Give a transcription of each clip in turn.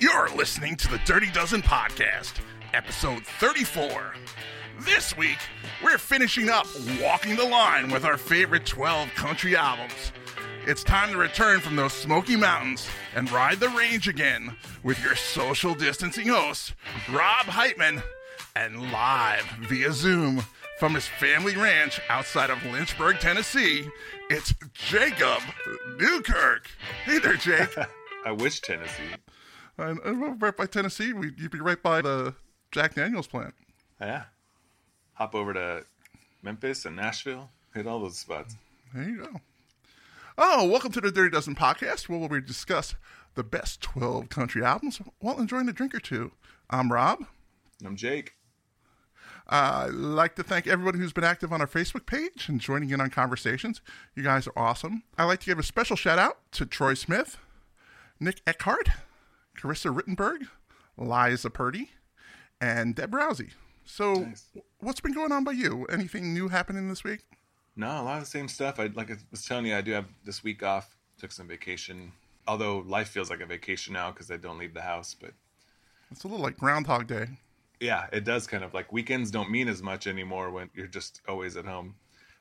You're listening to the Dirty Dozen Podcast, episode 34. This week, we're finishing up Walking the Line with our favorite 12 country albums. It's time to return from those smoky mountains and ride the range again with your social distancing host, Rob Heitman, and live via Zoom from his family ranch outside of Lynchburg, Tennessee, it's Jacob Newkirk. Hey there, Jake. I wish Tennessee. And uh, right by Tennessee, we, you'd be right by the Jack Daniels plant. Yeah. Hop over to Memphis and Nashville. Hit all those spots. There you go. Oh, welcome to the Dirty Dozen podcast, where we discuss the best 12 country albums while enjoying a drink or two. I'm Rob. I'm Jake. Uh, I'd like to thank everybody who's been active on our Facebook page and joining in on conversations. You guys are awesome. I'd like to give a special shout out to Troy Smith, Nick Eckhart, Carissa Rittenberg, Liza Purdy, and Deb Rousey. So, Nice. what's been going on by you? Anything new happening this week? No, a lot of the same stuff. I like I was telling you, I do have this week off. Took some vacation. Although life feels like a vacation now because I don't leave the house. But It's a little like Groundhog Day. yeah, it does kind of like weekends don't mean as much anymore when you're just always at home.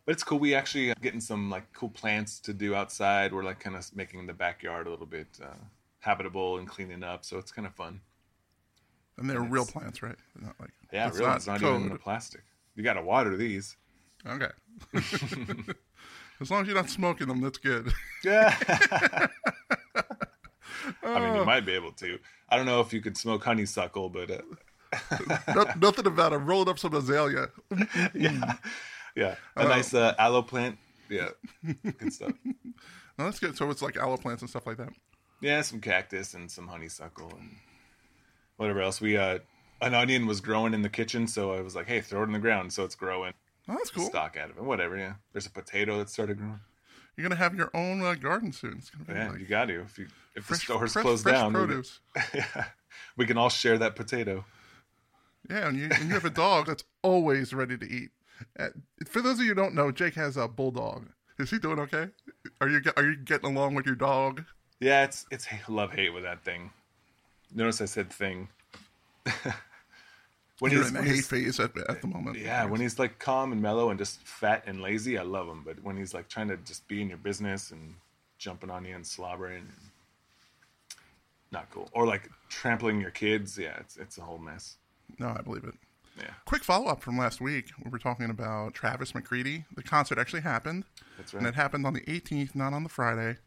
But it's cool. We actually getting some like cool plants to do outside. We're like kind of making the backyard a little bit uh, habitable and cleaning up. So it's kind of fun. And they're real plants, right? They're not like Yeah, it's really. It's not even the plastic. You got to water these. Okay. as long as you're not smoking them, that's good. Yeah. I mean, you might be able to. I don't know if you could smoke honeysuckle, but uh, No- nothing about it. Rolling up some azalea. yeah, yeah, a nice uh, aloe plant. Yeah, good stuff. No, that's good. So it's like aloe plants and stuff like that. Yeah, some cactus and some honeysuckle and whatever else. We uh, an onion was growing in the kitchen, so I was like, "Hey, throw it in the ground," so it's growing. Oh, that's cool. Stock out of it, whatever. Yeah, there's a potato that started growing. You're gonna have your own uh, garden soon. It's gonna be Yeah, like you got to if you if fresh, the store's fresh, closed fresh down. we- produce. yeah, we can all share that potato. Yeah, and you, and you have a dog that's always ready to eat. Uh, for those of you who don't know, Jake has a bulldog. Is he doing okay? Are you are you getting along with your dog? Yeah, it's it's love hate with that thing. Notice I said thing. when You're he's, in the when hate he's- phase at, at the moment. yeah, when he's like calm and mellow and just fat and lazy, I love him. But when he's like trying to just be in your business and jumping on you and slobbering, not cool. Or like trampling your kids, yeah, it's it's a whole mess. no, I believe it. Yeah, Quick follow up from last week. We were talking about Travis McCready. The concert actually happened. That's And it happened on the 18th, not on the Friday.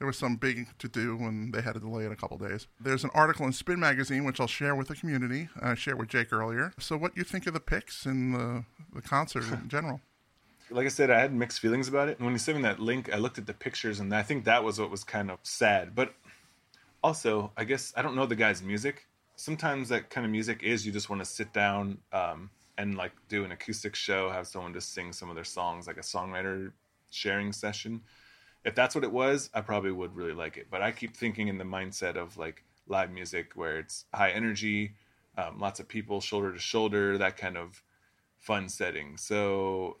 There was some big to do and they had to delay it a couple days. There's an article in Spin Magazine, which I'll share with the community. I shared with Jake earlier. So, what you think of the picks and the, the concert in general? like I said, I had mixed feelings about it. And when you sent me that link, I looked at the pictures, and I think that was what was kind of sad. But also, I guess I don't know the guy's music. Sometimes that kind of music is you just want to sit down um, and like do an acoustic show, have someone just sing some of their songs, like a songwriter sharing session. If that's what it was, I probably would really like it. But I keep thinking in the mindset of like live music where it's high energy, um, lots of people shoulder to shoulder, that kind of fun setting. So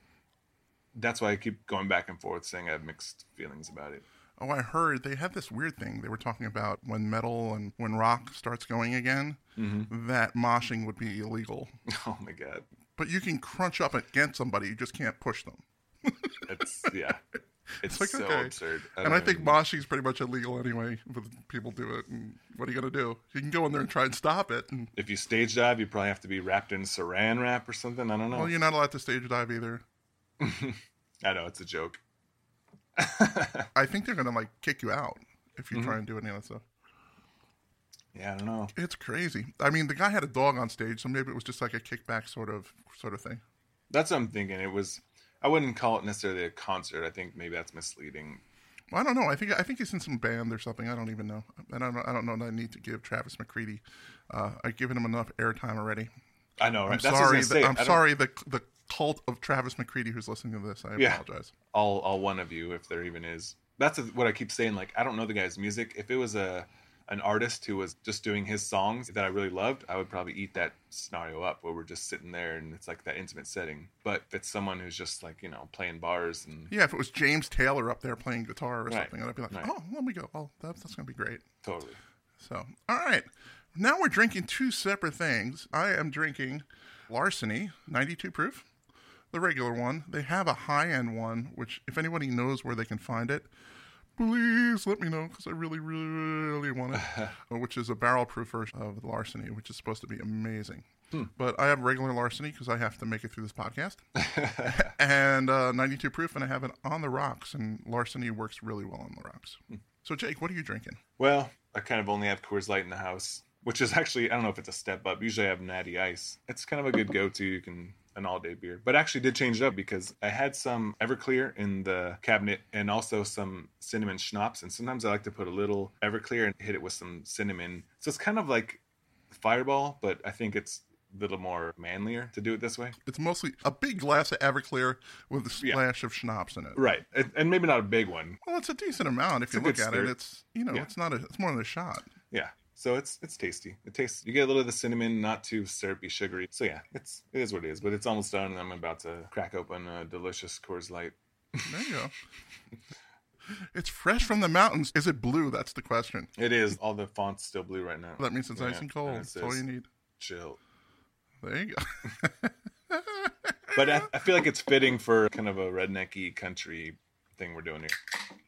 that's why I keep going back and forth saying I have mixed feelings about it. Oh, I heard they had this weird thing. They were talking about when metal and when rock starts going again, that moshing would be illegal. Oh my god. But you can crunch up against somebody, you just can't push them. It's yeah. It's, like, so okay. absurd. and I think moshing's pretty much illegal anyway. But people do it, and what are you gonna do? You can go in there and try and stop it. And, if you stage dive, you probably have to be wrapped in saran wrap or something. I don't know. well, you're not allowed to stage dive either. I know it's a joke. I think they're gonna like kick you out if you Mm-hmm. try and do any of that stuff. Yeah, I don't know. It's crazy. I mean, the guy had a dog on stage, so maybe it was just like a kickback sort of sort of thing. That's what I'm thinking. It was. I wouldn't call it necessarily a concert. I think maybe that's misleading. Well, I don't know. I think I think he's in some band or something. I don't even know. And I don't I don't know that I need to give Travis McCready. Uh, I've given him enough airtime already. I know, right? I'm That's sorry. was that- gonna say. I'm sorry. The the cult of Travis McCready who's listening to this. I Yeah. apologize. all all one of you if there even is that's what i keep saying like i don't know the guy's music if it was a an artist who was just doing his songs that i really loved i would probably eat that scenario up where we're just sitting there and it's like that intimate setting but if it's someone who's just like you know playing bars and Yeah, if it was James Taylor up there playing guitar or Right. something, I'd be like, Right. oh, let me go. Oh, that, that's gonna be great. totally So, all right. Now we're drinking two separate things. I am drinking Larceny 92 proof, the regular one. They have a high end one, which, if anybody knows where they can find it, please let me know because I really, really, really want it. Which is a barrel proof version of Larceny, which is supposed to be amazing. But I have regular Larceny because I have to make it through this podcast, and uh, 92 proof, and I have it on the rocks. And Larceny works really well on the rocks. So, Jake, what are you drinking? Well, I kind of only have Coors Light in the house, which is actually I don't know if it's a step up. Usually I have Natty Ice. It's kind of a good go-to. You can an all-day beer, but actually did change it up because I had some Everclear in the cabinet and also some cinnamon schnapps. And sometimes I like to put a little Everclear and hit it with some cinnamon. So it's kind of like Fireball, but I think it's a little more manlier to do it this way. It's mostly a big glass of Everclear with a Yeah. splash of schnapps in it. Right, and, maybe not a big one. Well, it's a decent amount if It's you look at it. It's you know, Yeah. it's not a, it's more than a shot. Yeah. So it's it's tasty. It tastes. You get a little of the cinnamon, not too syrupy, sugary. So yeah, it's it is what it is. But it's almost done, and I'm about to crack open a delicious Coors Light. There you go. it's fresh from the mountains. Is it blue? That's the question. It is. All the fonts still blue right now. That means it's nice and cold. That's all you need. Chill. There you go. But I, I feel like it's fitting for kind of a rednecky country thing we're doing here.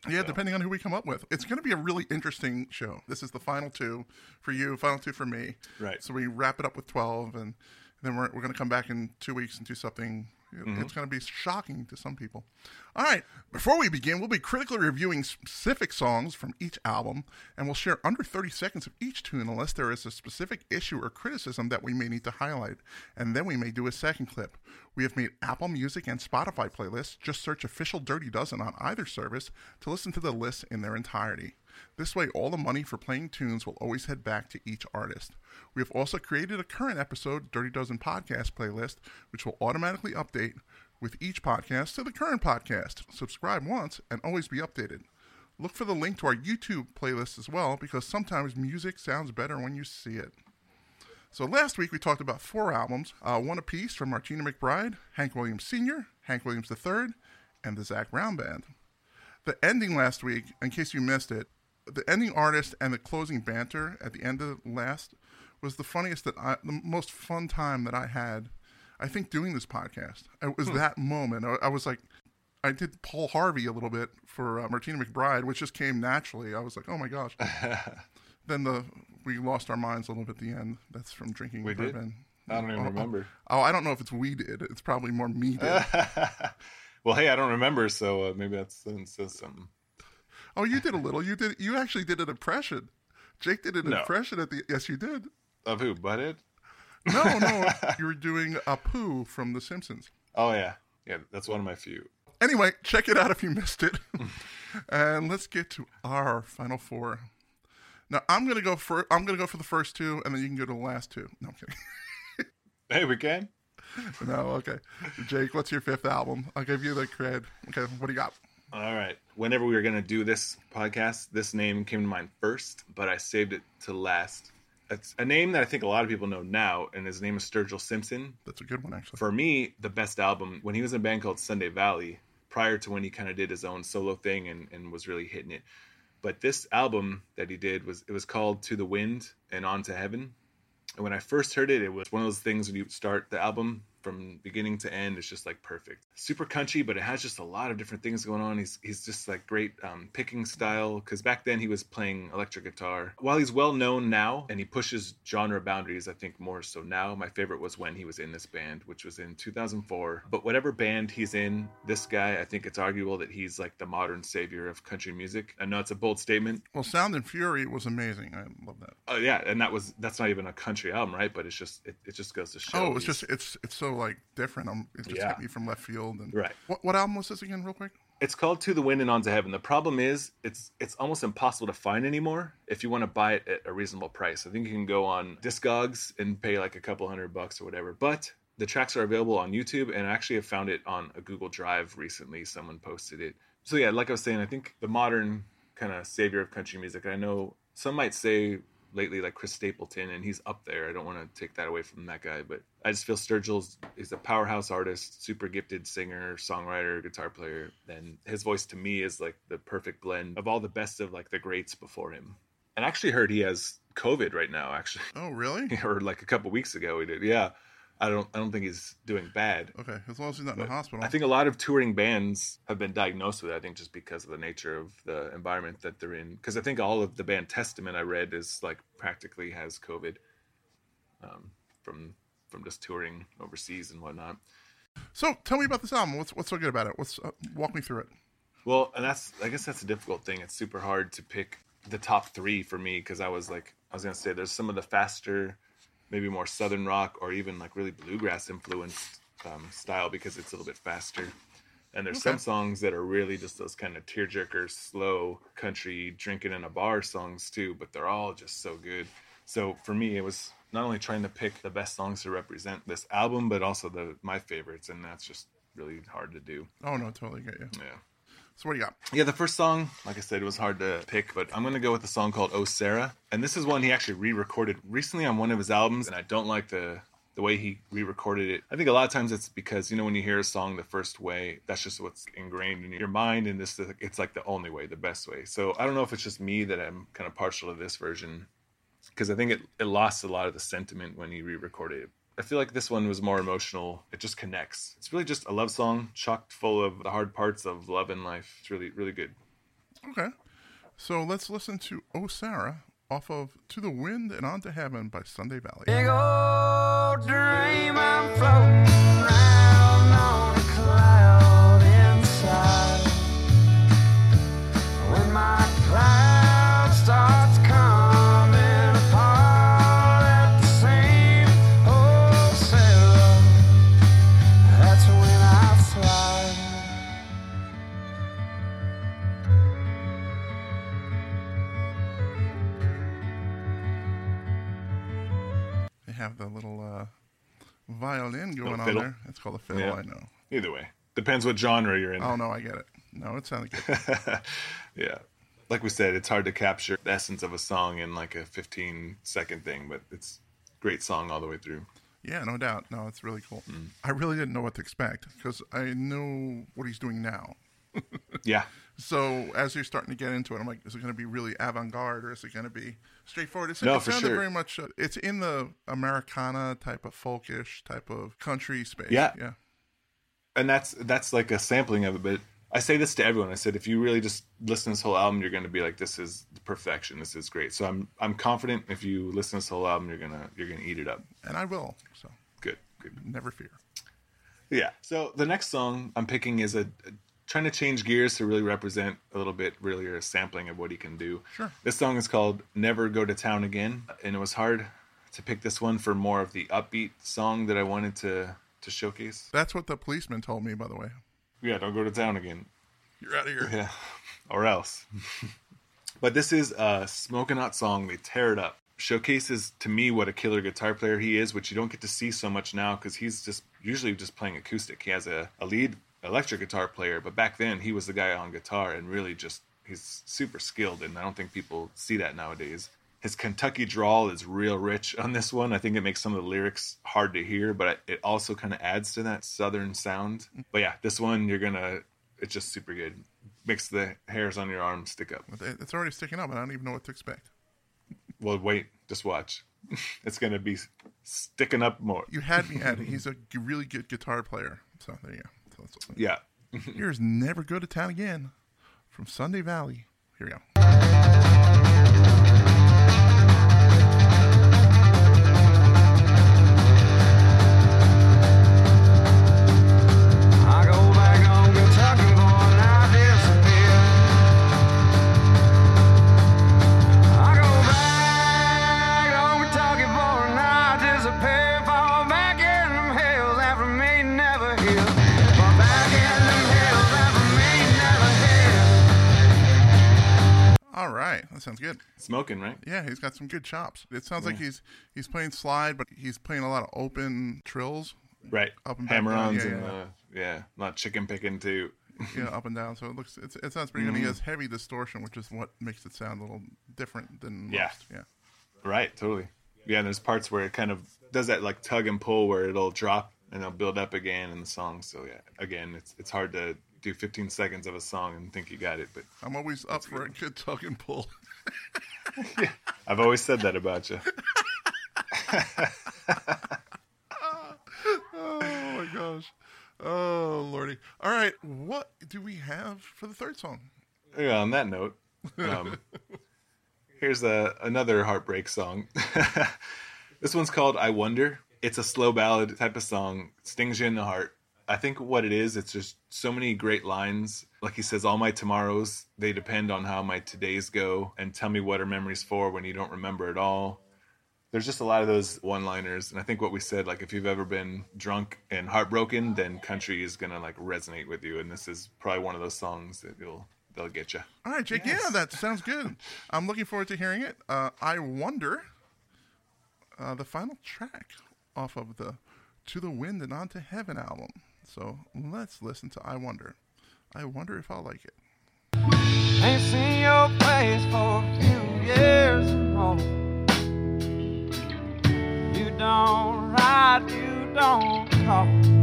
Yeah, depending on who we come up with. It's going to be a really interesting show. This is the final two for you, final two for me. Right. So we wrap it up with 12, and then we're, we're going to come back in two weeks and do something. Mm-hmm. It's going to be shocking to some people. All right. Before we begin, we'll be critically reviewing specific songs from each album, and we'll share under 30 seconds of each tune unless there is a specific issue or criticism that we may need to highlight. And then we may do a second clip. We have made Apple Music and Spotify playlists. Just search Official Dirty Dozen on either service to listen to the list in their entirety. This way, all the money for playing tunes will always head back to each artist. We have also created a current episode, Dirty Dozen Podcast playlist, which will automatically update with each podcast to the current podcast. Subscribe once and always be updated. Look for the link to our YouTube playlist as well, because sometimes music sounds better when you see it. So last week we talked about four albums, uh, one apiece from Martina McBride, Hank Williams Sr., Hank Williams III, and the Zac Brown Band. The ending last week, in case you missed it, the ending artist and the closing banter at the end of the last was the funniest that I, the most fun time that I had. I think doing this podcast. It was that moment. I, I was like, I did Paul Harvey a little bit for uh, Martina McBride, which just came naturally. I was like, oh my gosh. then the we lost our minds a little bit at the end. That's from drinking We did? I don't even Oh, oh, remember. Oh, I don't know if it's we did. It's probably more me did. well, hey, I don't remember, so uh, maybe that's that says something. Oh, you did a little. You did. You actually did an impression. Jake did an No. impression at the. Yes, you did. Of who? Butthead? No, no, you were doing Apu from The Simpsons. Oh yeah, yeah. That's one of my few. Anyway, check it out if you missed it. and let's get to our final four. Now I'm gonna go for I'm gonna go for the first two, and then you can go to the last two. No, I'm kidding. Hey, we can. no, okay. Jake, what's your fifth album? I'll give you the cred. Okay, what do you got? All right. Whenever we were going to do this podcast, this name came to mind first, but I saved it to last. It's a name that I think a lot of people know now, and his name is Sturgill Simpson. That's a good one, actually. For me, the best album when he was in a band called Sunday Valley, prior to when he kind of did his own solo thing and, and was really hitting it. But this album that he did was it was called To the Wind and On to Heaven. And when I first heard it, it was one of those things when you start the album from beginning to end, it's just like perfect. Super country, but it has just a lot of different things going on. He's he's just like great um, picking style because back then he was playing electric guitar. While he's well known now and he pushes genre boundaries, I think more so now. My favorite was when he was in this band, which was in 2004. But whatever band he's in, this guy, I think it's arguable that he's like the modern savior of country music. I know it's a bold statement, Well, Sound and Fury was amazing. I love that. Oh yeah, and that was that's not even a country album, right? But it's just it, it just goes to show. Oh, it's just it's it's so like different. Um, it just Yeah. hit me from left field. And Right. What what album was this again, real quick? it's called To the Wind and On to Heaven. The problem is it's it's almost impossible to find anymore if you want to buy it at a reasonable price. I think you can go on Discogs and pay like a couple hundred bucks or whatever. But the tracks are available on YouTube, and I actually have found it on a Google Drive recently. Someone posted it. So yeah, like I was saying, I think the modern kind of savior of country music. I know some might say lately like Chris Stapleton, and he's up there. I don't want to take that away from that guy, but I just feel Sturgill's is a powerhouse artist, super gifted singer, songwriter, guitar player. And his voice to me is like the perfect blend of all the best of like the greats before him. and I actually heard he has COVID right now. Actually, Oh, really? or like a couple weeks ago he did. Yeah, I don't I don't think he's doing bad. Okay, as long as he's not in the hospital. I think a lot of touring bands have been diagnosed with it. I think just because of the nature of the environment that they're in. Because I think all of the band Testament I read is like practically has COVID um, from from just touring overseas and whatnot. So, tell me about this album. What's what's so good about it? What's uh, walk me through it? Well, and that's I guess that's a difficult thing. It's super hard to pick the top three for me because I was like I was gonna say there's some of the faster, maybe more southern rock or even like really bluegrass influenced um, style because it's a little bit faster. And there's some songs that are really just those kind of tearjerker, slow country drinking in a bar songs too, but they're all just so good. So for me, it was not only trying to pick the best songs to represent this album, but also the my favorites, and that's just really hard to do. Oh no, totally get you. Yeah. So what do you got? Yeah, the first song, like I said, it was hard to pick, but I'm gonna go with a song called "Oh Sarah," and this is one he actually re-recorded recently on one of his albums, and I don't like the the way he re-recorded it. I think a lot of times it's because you know when you hear a song the first way, that's just what's ingrained in your mind, and this it's like the only way, the best way. So I don't know if it's just me that I'm kind of partial to this version because I think it, it lost a lot of the sentiment when he re-recorded it. I feel like this one was more emotional. It just connects. It's really just a love song, chocked full of the hard parts of love and life. It's really, really good. Okay, so let's listen to "Oh Sarah" off of "To the Wind and On to Heaven" by Sunday Valley. Big old dream I'm floating around violin going on there. It's called a fiddle. Yeah. I know. Either way, depends what genre you're in. Oh no, I get it. No, it sounded good. yeah. Like we said, it's hard to capture the essence of a song in like a 15 second thing, but it's a great song all the way through. yeah, no doubt. No, it's really cool. Mm. I really didn't know what to expect because I know what he's doing now. Yeah. So as you're starting to get into it, I'm like, is it going to be really avant-garde or is it going to be straightforward? It's, No, it for sounded sure. very much. Uh, it's in the Americana type of folkish type of country space. Yeah. yeah. and that's that's like a sampling of it but i say this to everyone i said if you really just listen to this whole album you're going to be like this is perfection this is great so i'm i'm confident if you listen to this whole album you're gonna you're gonna eat it up And I will. So good good never fear. yeah so the next song i'm picking is a, a- trying to change gears to really represent a little bit really a sampling of what he can do Sure. this song is called never go to town again and it was hard to pick this one for more of the upbeat song that i wanted to to showcase That's what the policeman told me, by the way. yeah don't go to town again You're out of here. Yeah, or else. but this is a smoking hot song. They tear it up. Showcases to me what a killer guitar player he is, which you don't get to see so much now because he's just usually just playing acoustic. He has a, a lead electric guitar player, but back then he was the guy on guitar and really just he's super skilled. And I don't think people see that nowadays. His Kentucky drawl is real rich on this one. I think it makes some of the lyrics hard to hear, but it also kind of adds to that southern sound. But yeah, this one you're gonna it's just super good. Makes the hairs on your arm stick up. It's already sticking up, and I don't even know what to expect. Well, wait, just watch. it's gonna be sticking up more. You had me at it. He's a really good guitar player. So there you go. That's what- Yeah. Here's Never Go to Town Again from Sunday Valley. Here we go. Smoking, right? Yeah, he's got some good chops. It sounds like he's he's playing slide, but he's playing a lot of open trills, Right. Up and down, Hammer-ons yeah, and yeah. uh, yeah, not chicken picking too. yeah, up and down. So it looks it's, it sounds pretty good. He has heavy distortion, which is what makes it sound a little different than Yeah. most. Yeah. Right, totally. Yeah, and there's parts where it kind of does that like tug and pull where it'll drop and it'll build up again in the song. So yeah, again, it's it's hard to do 15 seconds of a song and think you got it, but I'm always up for a good tug and pull. I've always said that about you. Oh my gosh. Oh lordy. All right, what do we have for the third song? Yeah, on that note, um, here's a, another heartbreak song. this one's called I Wonder. It's a slow ballad type of song, stings you in the heart. I think what it is, it's just so many great lines. Like he says, All my tomorrows, they depend on how my todays go, and tell me what are memories for when you don't remember at all. There's just a lot of those one liners. And I think what we said, like, if you've ever been drunk and heartbroken, then country is going to, like, resonate with you. And this is probably one of those songs that you'll, they'll get you. All right, Jake. Yeah, that sounds good. I'm looking forward to hearing it. Uh, I wonder uh, the final track off of the To the Wind and On to Heaven album. So let's listen to I Wonder. I wonder if I'll like it. Ain't seen your face for a few years more. You don't ride, you don't talk.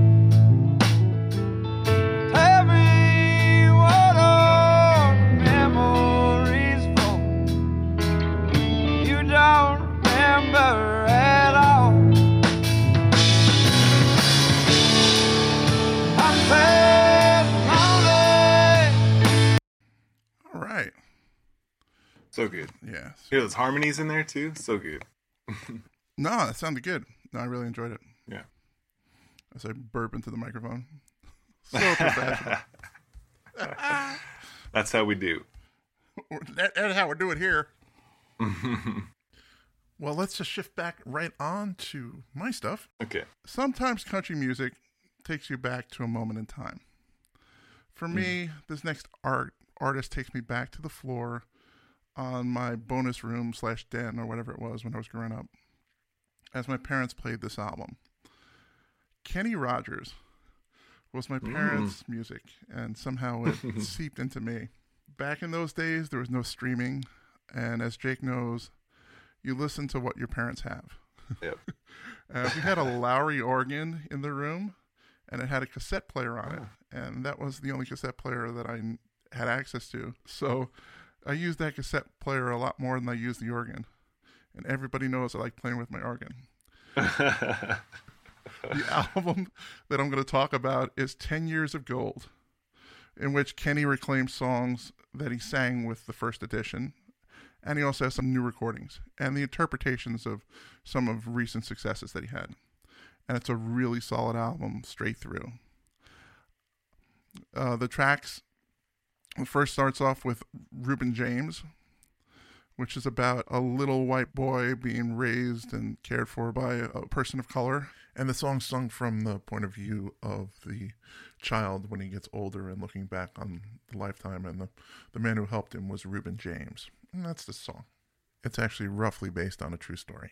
So good. Yeah. Hear those harmonies in there, too? So good. No, that sounded good. No, I really enjoyed it. Yeah. As I burp into the microphone. So professional. That's how we do. that, that's how we do it here. well, let's just shift back right on to my stuff. Okay. Sometimes country music takes you back to a moment in time. For me, mm-hmm. this next art artist takes me back to the floor on my bonus room slash den or whatever it was when I was growing up, as my parents played this album. Kenny Rogers was my parents' music, and somehow it seeped into me. Back in those days, there was no streaming, and as Jake knows, you listen to what your parents have. Yep. Uh, we had a Lowrey organ in the room, and it had a cassette player on it, and that was the only cassette player that I had access to. So I use that cassette player a lot more than I use the organ, and everybody knows I like playing with my organ. the album that I'm going to talk about is 10 Years of Gold, in which Kenny reclaims songs that he sang with the first edition. And he also has some new recordings and the interpretations of some of recent successes that he had. And it's a really solid album straight through. Uh, the tracks the first starts off with Reuben James, which is about a little white boy being raised and cared for by a person of color. And the song's sung from the point of view of the child when he gets older and looking back on the lifetime. And the, the man who helped him was Reuben James. And that's the song. It's actually roughly based on a true story.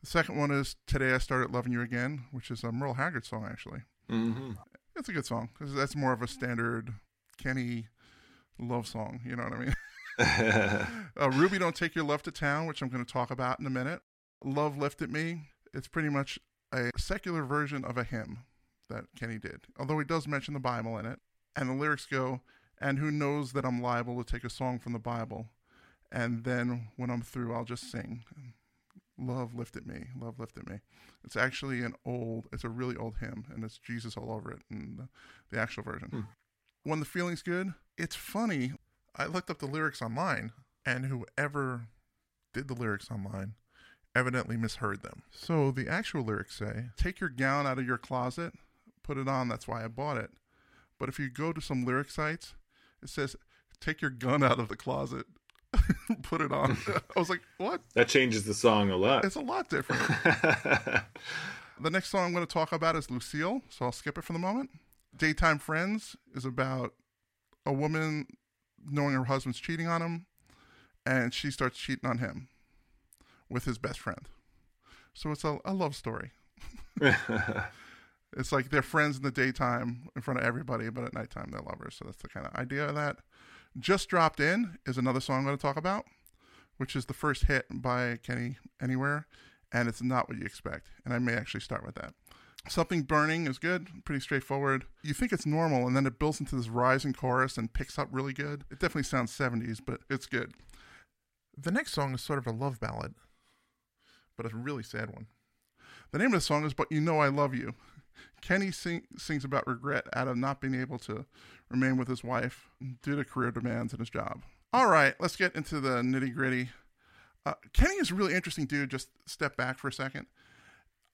The second one is Today I Started Loving You Again, which is a Merle Haggard song, actually. hmm It's a good song because that's more of a standard Kenny love song. You know what I mean? uh, Ruby Don't Take Your Love to Town, which I'm going to talk about in a minute. Love Lifted Me. It's pretty much a secular version of a hymn that Kenny did, although he does mention the Bible in it. And the lyrics go, And who knows that I'm liable to take a song from the Bible, and then when I'm through, I'll just sing. Love lifted me. Love lifted me. It's actually an old, it's a really old hymn, and it's Jesus all over it in the, the actual version. When the feeling's good, it's funny. I looked up the lyrics online, and whoever did the lyrics online evidently misheard them. So the actual lyrics say, Take your gown out of your closet, put it on, that's why I bought it. But if you go to some lyric sites, it says, Take your gun out of the closet, put it on. I was like, What? That changes the song a lot. It's a lot different. The next song I'm going to talk about is Lucille, so I'll skip it for the moment. Daytime Friends is about a woman knowing her husband's cheating on him, and she starts cheating on him with his best friend. So it's a, a love story. it's like they're friends in the daytime in front of everybody, but at nighttime they're lovers. So that's the kind of idea of that. Just Dropped In is another song I'm going to talk about, which is the first hit by Kenny Anywhere, and it's not what you expect. And I may actually start with that. Something Burning is good, pretty straightforward. You think it's normal, and then it builds into this rising chorus and picks up really good. It definitely sounds 70s, but it's good. The next song is sort of a love ballad, but a really sad one. The name of the song is But You Know I Love You. Kenny sing, sings about regret out of not being able to remain with his wife due to career demands in his job. All right, let's get into the nitty gritty. Uh, Kenny is a really interesting dude. Just step back for a second.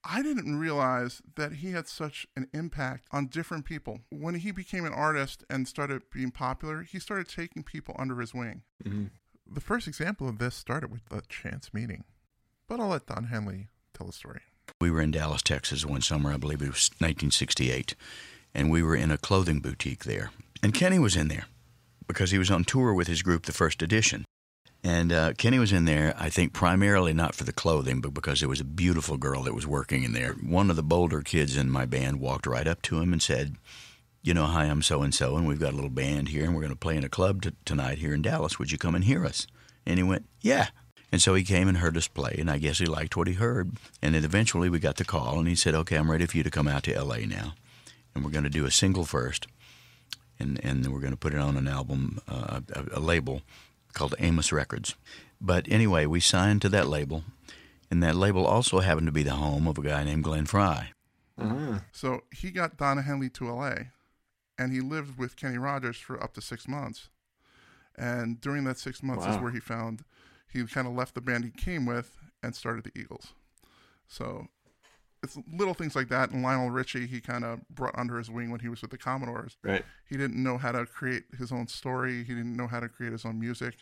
I didn't realize that he had such an impact on different people. When he became an artist and started being popular, he started taking people under his wing. Mm-hmm. The first example of this started with a chance meeting, but I'll let Don Henley tell the story. We were in Dallas, Texas one summer, I believe it was 1968, and we were in a clothing boutique there. And Kenny was in there because he was on tour with his group, The First Edition. And uh, Kenny was in there, I think, primarily not for the clothing, but because there was a beautiful girl that was working in there. One of the bolder kids in my band walked right up to him and said, You know, hi, I'm so and so, and we've got a little band here, and we're going to play in a club t- tonight here in Dallas. Would you come and hear us? And he went, Yeah. And so he came and heard us play, and I guess he liked what he heard. And then eventually we got the call, and he said, Okay, I'm ready for you to come out to LA now. And we're going to do a single first, and, and then we're going to put it on an album, uh, a, a label called Amos Records. But anyway, we signed to that label, and that label also happened to be the home of a guy named Glenn Frey. Mm-hmm. So he got Donna Henley to LA, and he lived with Kenny Rogers for up to six months. And during that six months is where he found he kind of left the band he came with and started the Eagles. So it's little things like that. And Lionel Richie, he kind of brought under his wing when he was with the Commodores. Right. He didn't know how to create his own story. He didn't know how to create his own music.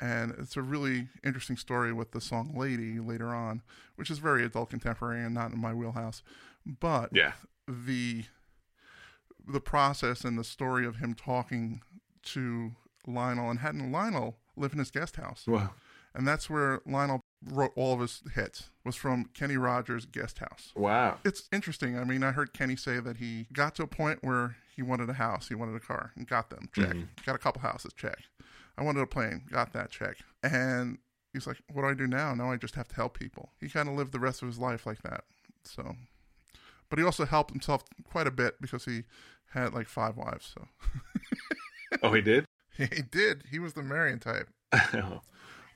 And it's a really interesting story with the song Lady later on, which is very adult contemporary and not in my wheelhouse. But Yeah. the the process and the story of him talking to Lionel and hadn't Lionel live in his guest house. Wow. And that's where Lionel wrote all of his hits was from Kenny Rogers' guest house. Wow. It's interesting. I mean, I heard Kenny say that he got to a point where he wanted a house, he wanted a car, and got them. Check. Mm-hmm. Got a couple houses. Check. I wanted a plane. Got that. Check. And he's like, "What do I do now? Now I just have to help people." He kind of lived the rest of his life like that. So, but he also helped himself quite a bit because he had like five wives. So Oh, he did? he did. He was the Marion type. Oh.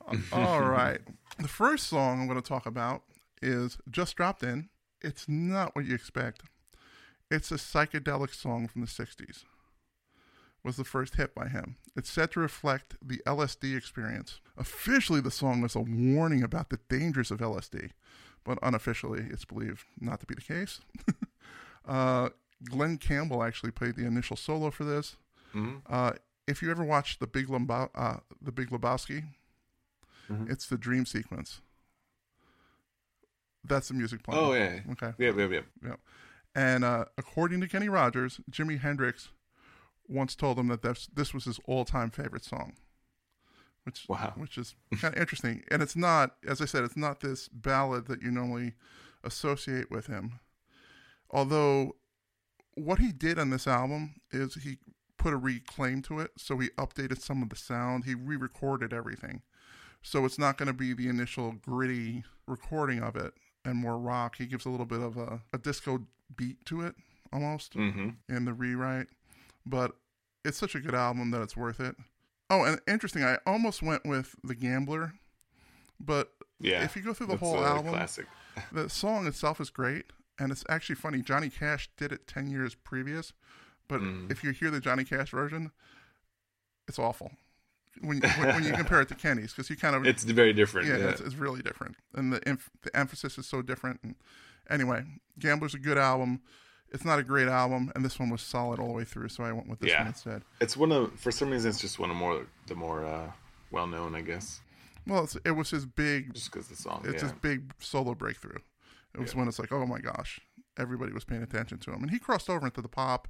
All right. The first song I'm going to talk about is Just Dropped In. It's not what you expect. It's a psychedelic song from the 60s. Was the first hit by him. It's said to reflect the LSD experience. Officially, the song was a warning about the dangers of LSD, but unofficially, it's believed not to be the case. uh, Glen Campbell actually played the initial solo for this. Uh, if you ever watched the Big Lembo- uh, the Big Lebowski, it's the dream sequence. That's the music playing. Oh, yeah. Okay. Yeah, yeah, yep. Yeah. And uh, according to Kenny Rogers, Jimi Hendrix once told him that this, this was his all-time favorite song. Which, Wow. which is kind of interesting. And it's not, as I said, it's not this ballad that you normally associate with him. Although, what he did on this album is he put a reclaim to it. So he updated some of the sound. He re-recorded everything. So it's not going to be the initial gritty recording of it and more rock. He gives a little bit of a, a disco beat to it almost Mm-hmm. in the rewrite. But it's such a good album that it's worth it. Oh, and interesting, I almost went with The Gambler, but Yeah. if you go through the whole album, classic. the song itself is great, and it's actually funny. Johnny Cash did it ten years previous, but Mm. if you hear the Johnny Cash version, it's awful. When when, when you compare it to Kenny's, because you kind of It's very different. yeah, Yeah. It's, it's really different, and the inf- the emphasis is so different. And anyway, Gambler's a good album. It's not a great album, and this one was solid all the way through, so I went with this Yeah. one instead. It's one of for some reason it's just one of more the more uh, well known, I guess, Well, it's, it was his big just because the song. it's yeah. his big solo breakthrough. It was when it's like, oh my gosh, everybody was paying attention to him, and he crossed over into the pop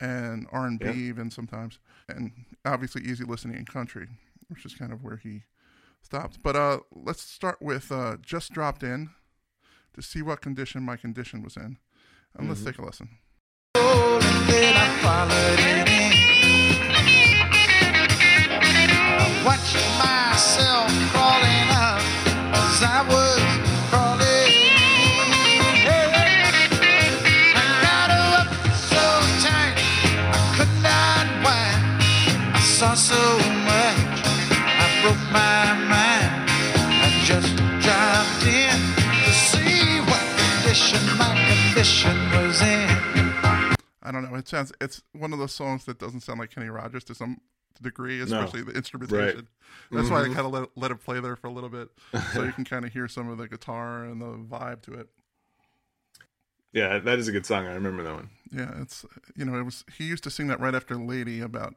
and R and B Yeah. even sometimes, and obviously easy listening and country, which is kind of where he stopped. But uh, let's start with uh, just dropped in to see what condition my condition was in, and let's take a listen. Then my condition was in. I don't know. It sounds it's one of those songs that doesn't sound like Kenny Rogers to some degree, especially the instrumentation. That's why I mm-hmm. kind of let let it play there for a little bit, so you can kind of hear some of the guitar and the vibe to it. Yeah, that is a good song. I remember that one. Yeah, it's you know it was he used to sing that right after Lady about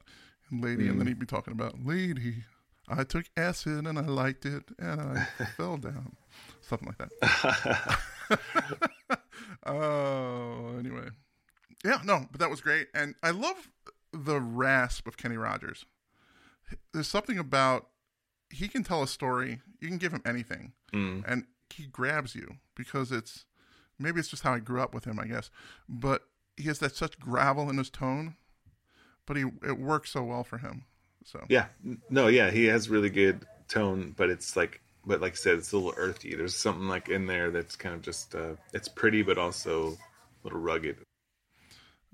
Lady, and then mm. he'd be talking about Lady. I took acid and I liked it and I fell down, something like that. Oh, anyway, yeah, no, but that was great, and I love the rasp of Kenny Rogers. There's something about he can tell a story. You can give him anything, mm. and he grabs you because it's maybe it's just how I grew up with him, I guess. But he has that such gravel in his tone, but he it works so well for him. So Yeah, no, yeah, he has really good tone, but it's like, but like I said, it's a little earthy. There's something like in there that's kind of just, uh, it's pretty, but also a little rugged.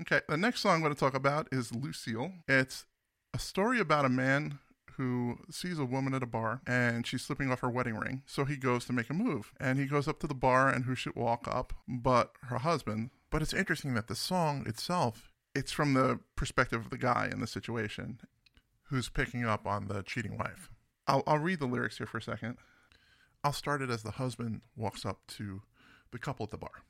Okay, the next song I'm going to talk about is Lucille. It's a story about a man who sees a woman at a bar and she's slipping off her wedding ring. So he goes to make a move and he goes up to the bar and who should walk up but her husband. But it's interesting that the song itself, it's from the perspective of the guy in the situation who's picking up on the cheating wife. I'll, I'll read the lyrics here for a second. I'll start it as the husband walks up to the couple at the bar.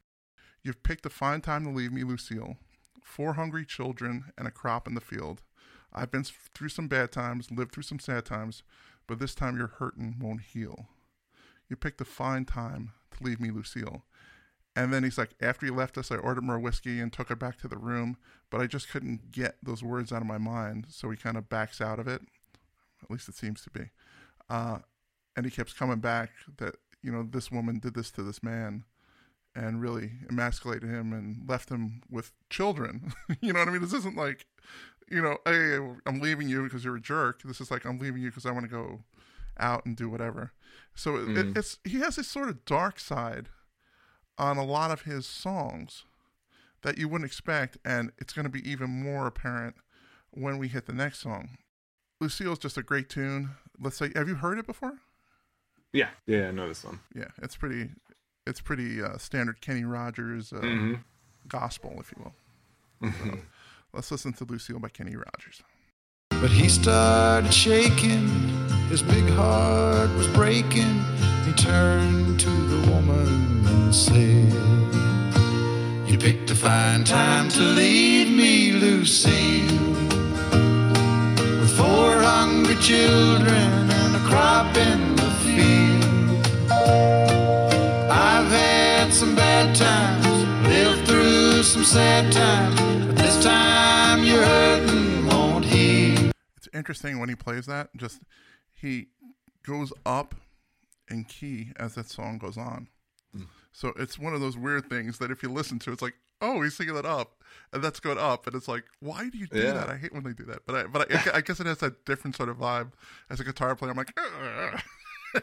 You've picked a fine time to leave me, Lucille. Four hungry children and a crop in the field. I've been through some bad times, lived through some sad times, but this time your hurtin' won't heal. You picked a fine time to leave me, Lucille. And then he's like, After you left us, I ordered more whiskey and took her back to the room, but I just couldn't get those words out of my mind. So he kind of backs out of it. At least it seems to be. Uh, and he keeps coming back that, you know, this woman did this to this man and really emasculated him and left him with children. you know what I mean? This isn't like, you know, hey, I'm leaving you because you're a jerk. This is like I'm leaving you because I want to go out and do whatever. So it, it, mm. it's he has this sort of dark side on a lot of his songs that you wouldn't expect, and it's going to be even more apparent when we hit the next song. Lucille's just a great tune. Let's say, have you heard it before? Yeah, yeah, I know this one. Yeah, it's pretty. It's pretty uh, standard Kenny Rogers uh, gospel, if you will. So, let's listen to Lucille by Kenny Rogers. But he started shaking, his big heart was breaking. He turned to the woman and said, You picked a fine time to leave me, Lucille. With four hungry children and a crop in the field. I've had some bad times, lived through some sad times, but this time you're hurting won't heal. It's interesting when he plays that. Just he goes up in key as that song goes on. Mm. So it's one of those weird things that if you listen to, it's like, oh, he's singing that up, and that's going up, and it's like, why do you do Yeah. that? I hate when they do that, but I, but I, I guess it has that different sort of vibe as a guitar player. I'm like, "Ugh."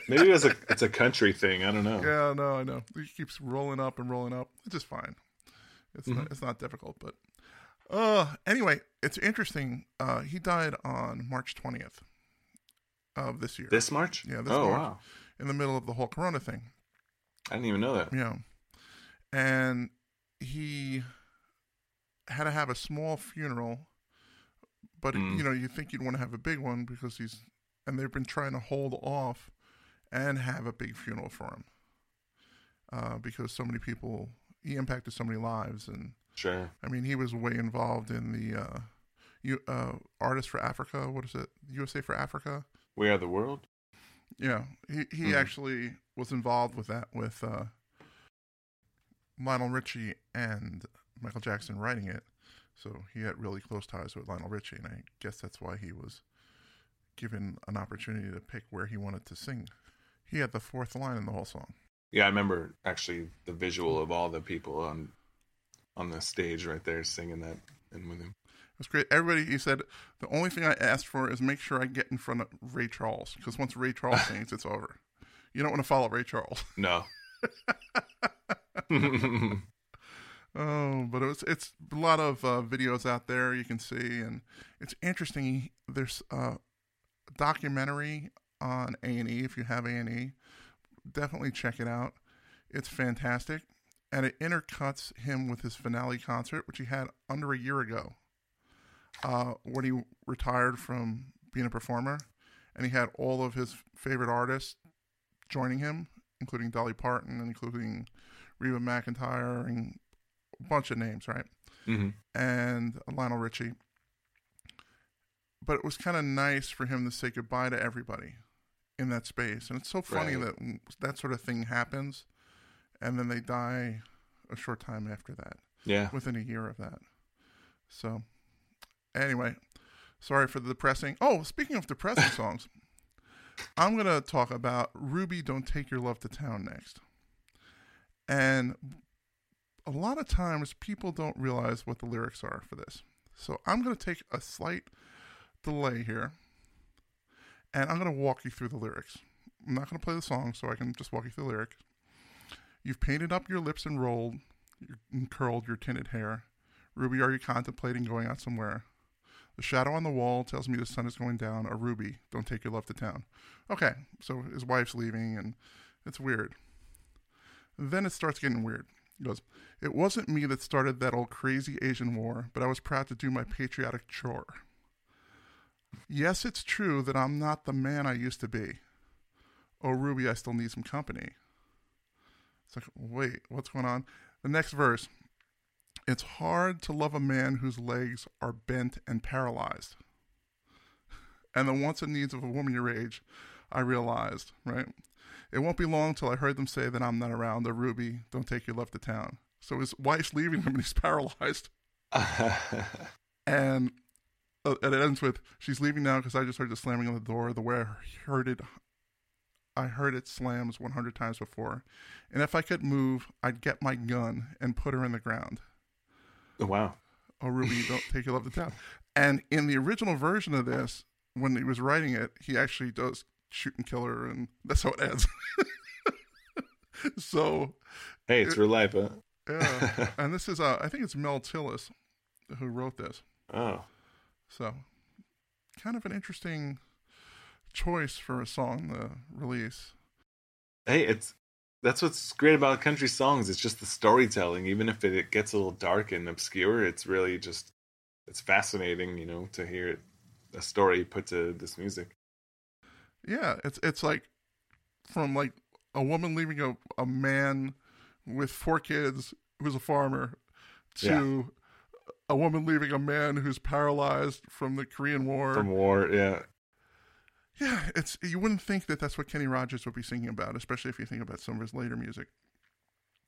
Maybe it's a it's a country thing. I don't know. yeah, no, I know. He keeps rolling up and rolling up. It's just fine. It's not it's not difficult, but uh anyway, it's interesting. Uh he died on March twentieth of this year. This March? Yeah, this oh March. wow, in the middle of the whole corona thing. I didn't even know that. Yeah. And he had to have a small funeral, but Mm. you know, you think you'd want to have a big one because he's and they've been trying to hold off and have a big funeral for him. Uh, because so many people he impacted so many lives and Sure. I mean he was way involved in the uh you uh artists for Africa, what is it? USA for Africa? We are the world. Yeah, he he Mhm. actually was involved with that with uh, Lionel Richie and Michael Jackson writing it, so he had really close ties with Lionel Richie, and I guess that's why he was given an opportunity to pick where he wanted to sing. He had the fourth line in the whole song. Yeah, I remember actually the visual of all the people on on the stage right there singing that and with him. It was great. Everybody, he said, the only thing I asked for is make sure I get in front of Ray Charles because once Ray Charles sings, it's over. You don't want to follow Ray Charles. No. Oh, but it was it's a lot of uh, videos out there you can see, and it's interesting. There's a documentary on A and E. If you have A and E, definitely check it out. It's fantastic, and it intercuts him with his finale concert, which he had under a year ago, uh, when he retired from being a performer, and he had all of his favorite artists joining him, including Dolly Parton and including Reba McEntire and a bunch of names, right? hmm and Lionel Richie. But it was kind of nice for him to say goodbye to everybody in that space. And it's so funny Right. that that sort of thing happens and then they die a short time after that, Yeah. within a year of that. So, anyway, sorry for the depressing. Oh, speaking of depressing songs, I'm going to talk about Ruby Don't Take Your Love to Town next. And a lot of times people don't realize what the lyrics are for this. So I'm going to take a slight delay here and I'm going to walk you through the lyrics. I'm not going to play the song so I can just walk you through the lyrics. You've painted up your lips and rolled and curled your tinted hair. Ruby, are you contemplating going out somewhere? The shadow on the wall tells me the sun is going down. A ruby, don't take your love to town. Okay, so his wife's leaving and it's weird. Then it starts getting weird. He goes, It wasn't me that started that old crazy Asian war, but I was proud to do my patriotic chore. Yes, it's true that I'm not the man I used to be. Oh, Ruby, I still need some company. It's like, wait, what's going on? The next verse. It's hard to love a man whose legs are bent and paralyzed. And the wants and needs of a woman your age, I realized, right? It won't be long till I heard them say that I'm not around. A Ruby, don't take your love to town. So his wife's leaving him and he's paralyzed. And, uh, and it ends with, she's leaving now because I just heard the slamming on the door. The way I heard it, I heard it slams 100 times before. And if I could move, I'd get my gun and put her in the ground. Oh, wow. Oh, Ruby, don't take your love to town. And in the original version of this, when he was writing it, he actually does shoot and kill her, and that's how it ends. so, Hey, it's real life, huh? yeah. and this is, uh, I think it's Mel Tillis who wrote this. Oh. So, kind of an interesting choice for a song the release. Hey, it's that's what's great about country songs. It's just the storytelling. Even if it, it gets a little dark and obscure, it's really just it's fascinating, you know, to hear it, a story put to this music. Yeah, it's it's like from like a woman leaving a, a man with four kids who's a farmer to a woman leaving a man who's paralyzed from the Korean War. From war, yeah. yeah, it's you wouldn't think that that's what Kenny Rogers would be singing about, especially if you think about some of his later music.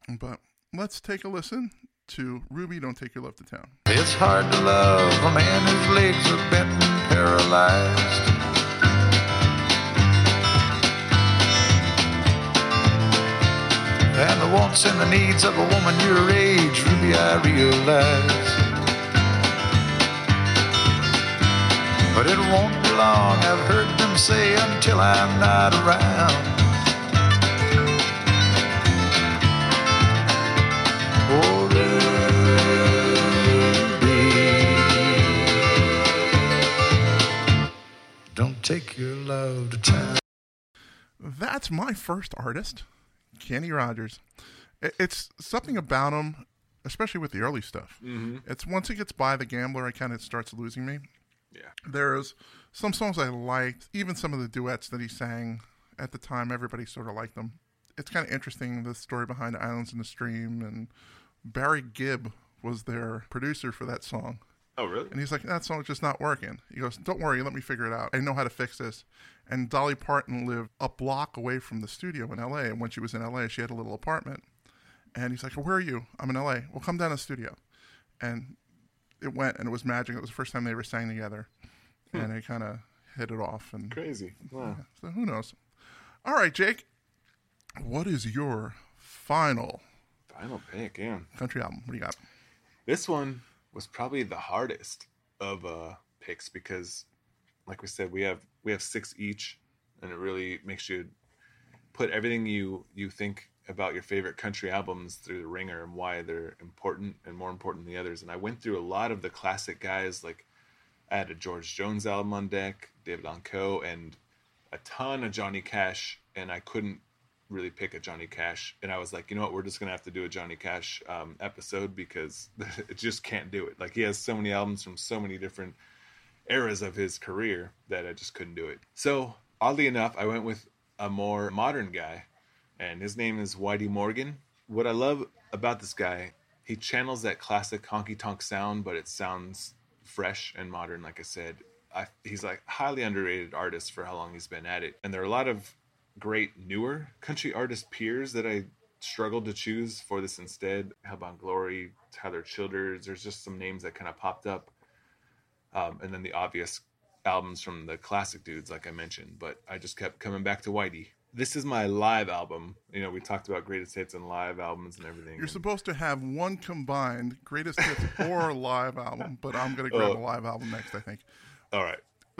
But let's take a listen to Ruby Don't Take Your Love to Town. It's hard to love a man whose legs are bent and paralyzed. And the wants and the needs of a woman your age, Ruby, I realize. But it won't be long, I've heard them say, until I'm not around. Oh, Ruby, don't take your love to town. That's my first artist, Kenny Rogers. It's something about him, especially with the early stuff. Mm-hmm. It's once it gets by the gambler, it kind of starts losing me. Yeah. There's some songs I liked, even some of the duets that he sang at the time. Everybody sort of liked them. It's kind of interesting the story behind Islands in the Stream, and Barry Gibb was their producer for that song. Oh, really? And he's like, that song's just not working. He goes, don't worry, let me figure it out. I know how to fix this. And Dolly Parton lived a block away from the studio in LA. And when she was in LA, she had a little apartment. And he's like, where are you? I'm in LA. Well, come down to the studio. And it went, and it was magic. It was the first time they ever sang together. And they kind of hit it off. And Crazy. Wow. so who knows? All right, Jake. What is your final Final pick, yeah. country album? What do you got? This one was probably the hardest of uh picks because like we said, we have we have six each and it really makes you put everything you you think about your favorite country albums through the ringer and why they're important and more important than the others. And I went through a lot of the classic guys like I had a George Jones album on deck, David Allan Coe, and a ton of Johnny Cash, and I couldn't really pick a Johnny Cash, and I was like, you know what, we're just gonna have to do a Johnny Cash um, episode because it just can't do it. Like he has so many albums from so many different eras of his career that I just couldn't do it. So oddly enough, I went with a more modern guy, and his name is Whitey Morgan. What I love about this guy, he channels that classic honky tonk sound, but it sounds fresh and modern. Like I said, I, he's like highly underrated artist for how long he's been at it, and there are a lot of great newer country artist peers that I struggled to choose for this instead. Hellbound Glory, Tyler Childers. There's just some names that kind of popped up, um, and then the obvious albums from the classic dudes, like I mentioned. But I just kept coming back to Whitey. This is my live album. You know, we talked about greatest hits and live albums and everything. You're and- supposed to have one combined greatest hits or live album, but I'm gonna grab Oh. a live album next. I think. All right.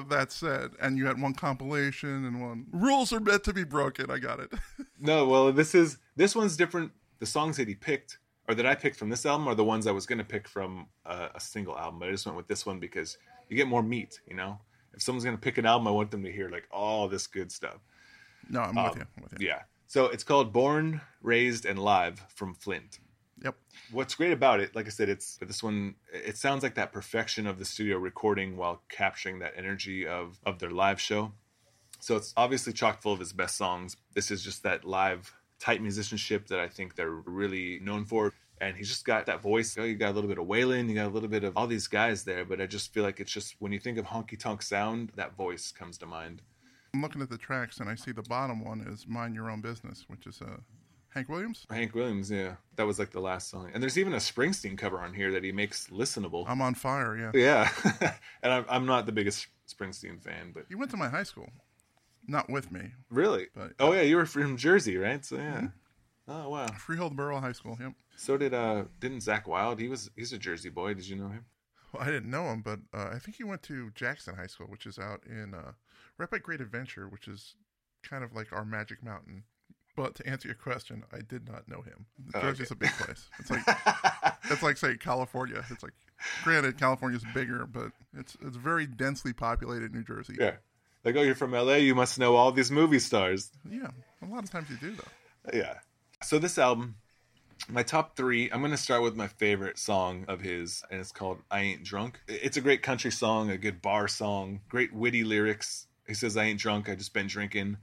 That said, and you had one compilation and one rules are meant to be broken. I got it. No, well, this is this one's different. The songs that he picked, or that I picked from this album, are the ones I was going to pick from a, a single album. But I just went with this one because you get more meat. You know, if someone's going to pick an album, I want them to hear like all this good stuff. No, I'm with um, you. I'm with you. Yeah. So it's called "Born, Raised, and Live" from Flint. Yep. What's great about it, like I said, it's this one. It sounds like that perfection of the studio recording while capturing that energy of of their live show. So it's obviously chock full of his best songs. This is just that live tight musicianship that I think they're really known for. And he's just got that voice. You, know, you got a little bit of Waylon, you got a little bit of all these guys there, but I just feel like it's just when you think of honky tonk sound, that voice comes to mind. I'm looking at the tracks and I see the bottom one is "Mind Your Own Business," which is uh, Hank Williams. Hank Williams, yeah, that was like the last song. And there's even a Springsteen cover on here that he makes listenable. I'm on fire. Yeah. yeah, and I'm, I'm not the biggest Springsteen fan, but He went to my high school, not with me. really, But- oh yeah, you were from Jersey, right? So yeah. Oh wow. Freehold Borough High School. Yep. So did uh didn't Zakk Wylde? He was he's a Jersey boy. Did you know him? Well, I didn't know him, but uh, I think he went to Jackson High School, which is out in uh, right by Great Adventure, which is kind of like our Magic Mountain. But to answer your question, I did not know him. Oh, Jersey's okay. a big place. It's like it's like say California. It's like granted California's bigger, but it's it's very densely populated New Jersey. Yeah. Like, oh, you're from LA. You must know all these movie stars. Yeah, a lot of times you do though. Yeah. So this album, my top three. I'm gonna start with my favorite song of his, and it's called "I Ain't Drunk." It's a great country song, a good bar song, great witty lyrics. He says, "I ain't drunk. I just been drinking.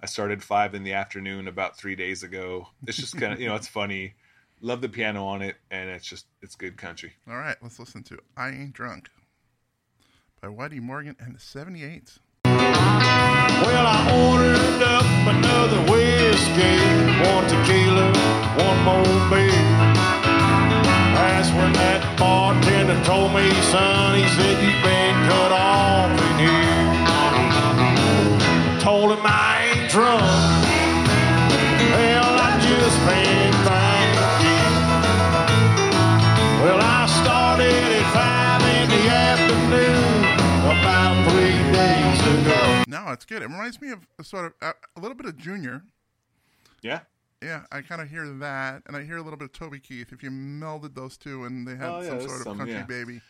I started five in the afternoon about three days ago." It's just kind of, you know, it's funny. Love the piano on it, and it's just it's good country. All right, let's listen to "I Ain't Drunk" by Whitey Morgan and the 78s. Well, I ordered up another whiskey, one tequila, one more beer. That's when that bartender told me, son, he said, you've been cut off in here. Told him I ain't drunk. Well, I just been thinking. Well, I started at five in the afternoon about three days ago. No, it's good. It reminds me of a sort of a, a little bit of Junior. Yeah. Yeah, I kind of hear that, and I hear a little bit of Toby Keith. If you melded those two, and they had Oh, yeah, some sort of some, country yeah. baby.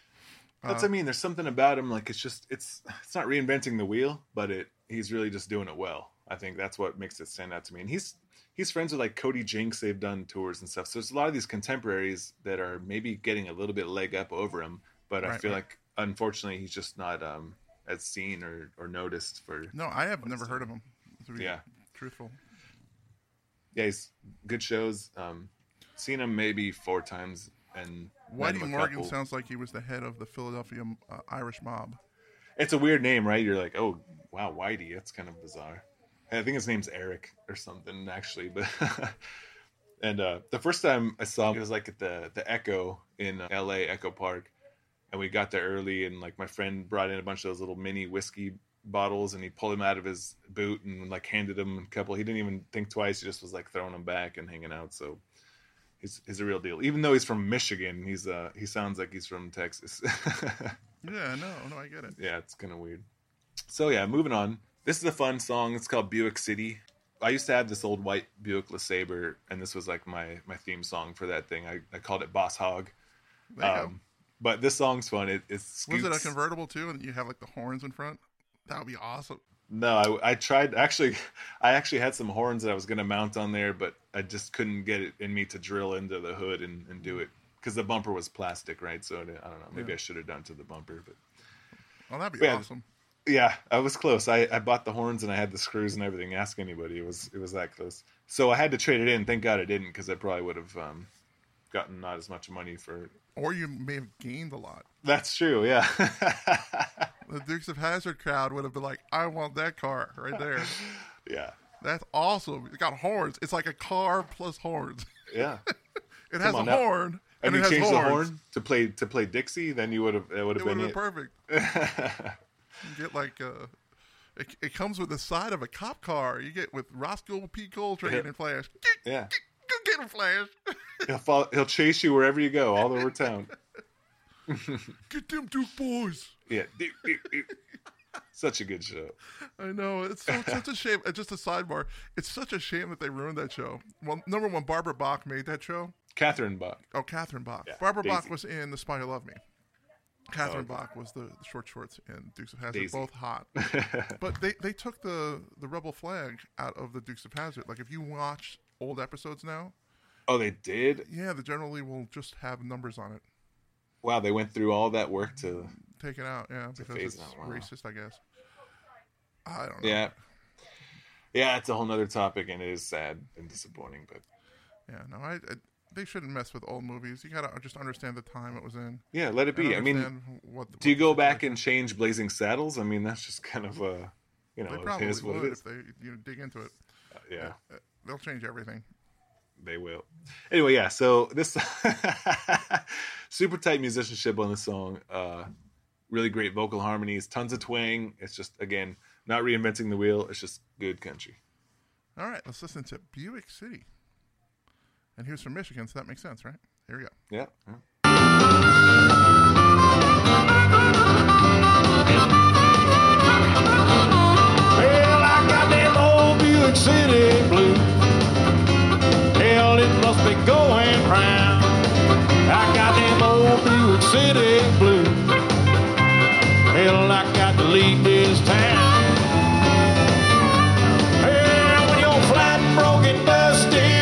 That's Uh, I mean. There's something about him. Like it's just it's it's not reinventing the wheel, but it he's really just doing it well. I think that's what makes it stand out to me. And he's he's friends with like Cody Jinks. They've done tours and stuff. So there's a lot of these contemporaries that are maybe getting a little bit leg up over him. But I feel right. like unfortunately he's just not um as seen or or noticed for. No, I have never heard of him. Yeah. truthful. Yeah, he's good shows. Um, seen him maybe four times and. Whitey Morgan couple. sounds like he was the head of the Philadelphia uh, Irish mob. It's a weird name, right? You're like, oh wow, Whitey. That's kind of bizarre. I think his name's Eric or something actually, but and uh, the first time I saw him, it was like at the the Echo in uh, L.A. Echo Park, and we got there early, and like my friend brought in a bunch of those little mini whiskey bottles, and he pulled them out of his boot and like handed him a couple. He didn't even think twice; he just was like throwing them back and hanging out. So. He's, he's a real deal. Even though he's from Michigan, he's uh he sounds like he's from Texas. Yeah, no, no, I get it. yeah, it's kind of weird. So yeah, moving on. This is a fun song. It's called Buick City. I used to have this old white Buick LeSabre, and this was like my my theme song for that thing. I, I called it Boss Hog. Um, but this song's fun. It, it go. Was it a convertible too, and you have like the horns in front? That would be awesome. No, I, I tried. Actually, I actually had some horns that I was going to mount on there, but I just couldn't get it in me to drill into the hood and, and do it because the bumper was plastic, right? So I don't know. Maybe I should have done to the bumper, but Oh, that'd be Yeah. awesome. yeah, I was close. I, I bought the horns and I had the screws and everything. Ask anybody, it was it was that close. So I had to trade it in. Thank God I didn't because I probably would have um, gotten not as much money for. Or you may have gained a lot. That's true. Yeah. The Dukes of Hazzard crowd would have been like, "I want that car right there. yeah. That's awesome. It got horns. It's like a car plus horns. Yeah. It has a now. horn And, and, you it has changed horns. the horn to play to play Dixie, then you would have it would have been been perfect. you get like uh it, it comes with the side of a cop car. You get with Rosco P. Coltrane and Flash. Yeah. Go get him, Flash. He'll follow, he'll chase you wherever you go, all over town. get them Duke boys. Yeah. Such a good show. I know it's so, such a shame. Just a sidebar. It's such a shame that they ruined that show. Well, number one, Barbara Bach made that show. Catherine Bach. Oh, Catherine Bach. Yeah, Barbara Bach was in The Spy Who Loved Me. Catherine Oh, okay. Bach was the, the short shorts in Dukes of Hazzard. Daisy. Both hot, but they they took the the rebel flag out of the Dukes of Hazzard. Like if you watch old episodes now, Oh, they did? yeah, they generally will just have numbers on it. Wow, they went through all that work to Take it out, yeah, because it's out, wow. racist, I guess. I don't know. Yeah. Yeah, it's a whole nother topic and it is sad and disappointing, but yeah. No, I, I they shouldn't mess with old movies. You gotta just understand the time it was in. yeah, let it be. I mean, what, do you go back and change Blazing Saddles? I mean, that's just kind of uh, you know, They probably is what would it is. if they you know, dig into it. Yeah, Uh, They'll change everything. they will. Anyway, yeah. So this super tight musicianship on the song. Uh, really great vocal harmonies, tons of twang. It's just again not reinventing the wheel. It's just good country. All right, let's listen to Buick City. And he was from Michigan, so that makes sense, right? Here we go. Yeah. yeah. Well, I got them old Buick City City blues. Hell, I got to leave this town. Well, when you're flat, broken, dusty,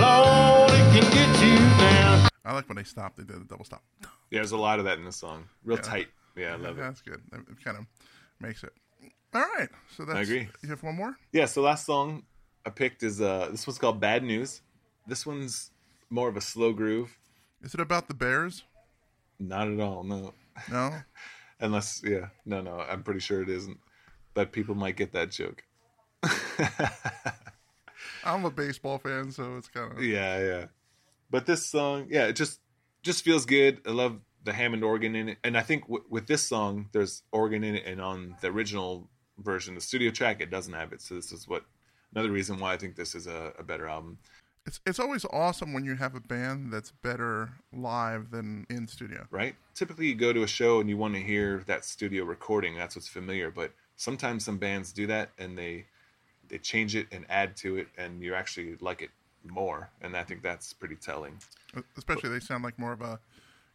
Lord, it can get you down. I like when they stop. They did a double stop. Yeah, there's a lot of that in the song. Real Yeah. tight. Yeah, I love it. That's good. It kind of makes it. All right. So that's. I agree. You have one more? Yeah, so last song I picked is uh this one's called Bad News. This one's more of a slow groove. Is it about the Bears? Not at all, no. No. Unless yeah, no, no, I'm pretty sure it isn't. But people might get that joke. I'm a baseball fan, so it's kind of. Yeah, yeah. But this song, yeah, it just just feels good. I love the Hammond organ in it, and I think w- with this song, there's organ in it, and on the original version, the studio track, it doesn't have it. So this is what another reason why I think this is a, a better album. It's it's always awesome when you have a band that's better live than in studio. right? Typically, you go to a show and you want to hear that studio recording. That's what's familiar. But sometimes some bands do that and they they change it and add to it, and you actually like it more. And I think that's pretty telling. Especially they sound like more of a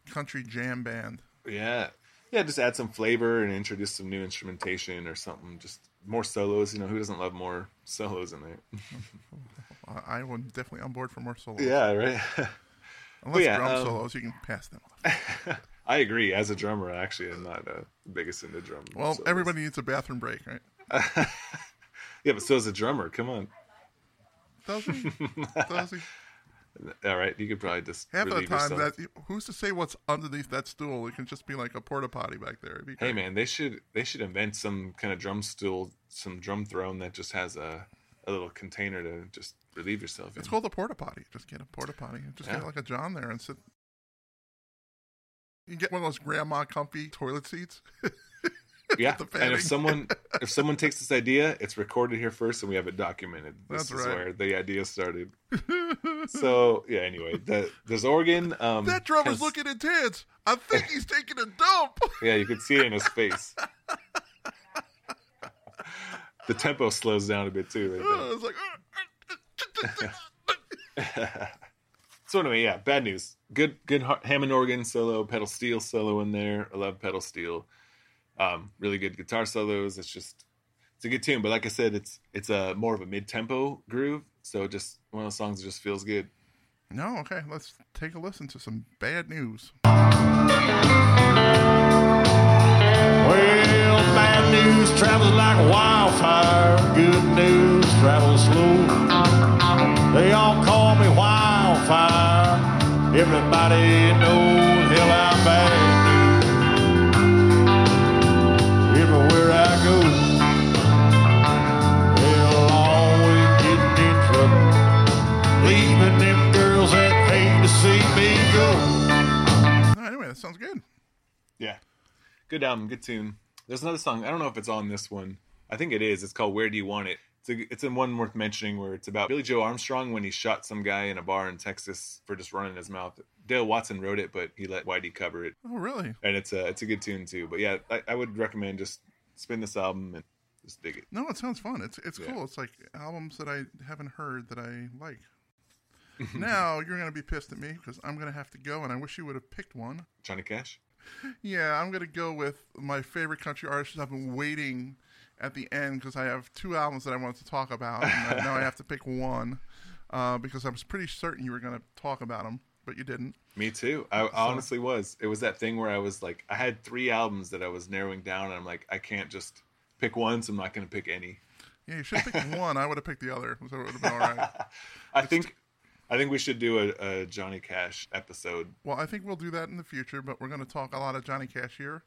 country jam band. Yeah, yeah. Just add some flavor and introduce some new instrumentation or something. Just more solos. You know, who doesn't love more solos in there? I would definitely on board for more solos. yeah, right. Unless yeah, drum um, solos, you can pass them off. I agree. As a drummer, actually, I'm not uh, the biggest into drum. Well, solos. everybody needs a bathroom break, right? Yeah, but so is a drummer. Come on. Does he? Does he? All right, you could probably just Half of the time, yourself. that who's to say what's underneath that stool? It can just be like a porta potty back there. Hey great. man, they should they should invent some kind of drum stool, some drum throne that just has a a little container to just relieve yourself in. It's called a porta potty. Just get a porta potty. Just Yeah. get like a John there and sit. You can get one of those grandma comfy toilet seats. yeah, and if someone if someone takes this idea, it's recorded here first, and we have it documented. This That's is right. where the idea started. so yeah, anyway, the, there's organ. Um, that drummer's kinda- looking intense. I think he's taking a dump. Yeah, you could see it in his face. the tempo slows down a bit too. Right there. it's like. uh, So anyway, yeah, bad news. Good, good Hammond organ solo, pedal steel solo in there. I love pedal steel. Um, really good guitar solos. It's just it's a good tune. But like I said, it's it's a more of a mid tempo groove. So just one of those songs that just feels good. No, okay. Let's take a listen to some bad news. Well, bad news travels like wildfire. Good news travels slow. They all call me wildfire. Everybody knows that sounds good. Yeah, good album, good tune. There's another song. I don't know if it's on this one. I think it is. It's called "Where Do You Want It." It's a, it's a one worth mentioning where it's about Billy Joe Armstrong when he shot some guy in a bar in Texas for just running his mouth. Dale Watson wrote it, but he let Whitey cover it, Oh, really? and it's a it's a good tune too. But yeah, I, I would recommend just spin this album and just dig it. No, it sounds fun. It's it's Yeah. cool. It's like albums that I haven't heard that I like. now you're gonna be pissed at me because I'm gonna have to go, and I wish you would have picked one. Johnny Cash. Yeah, I'm gonna go with my favorite country artist. I've been waiting at the end because I have two albums that I wanted to talk about, and now I have to pick one uh, because I was pretty certain you were gonna talk about them, but you didn't. Me too. I, I honestly was. It was that thing where I was like, I had three albums that I was narrowing down, and I'm like, I can't just pick one, so I'm not going to pick any. Yeah, you should have picked one. I would have picked the other, so it would have been all right. I think, I think we should do a, a Johnny Cash episode. Well, I think we'll do that in the future, but we're going to talk a lot of Johnny Cash here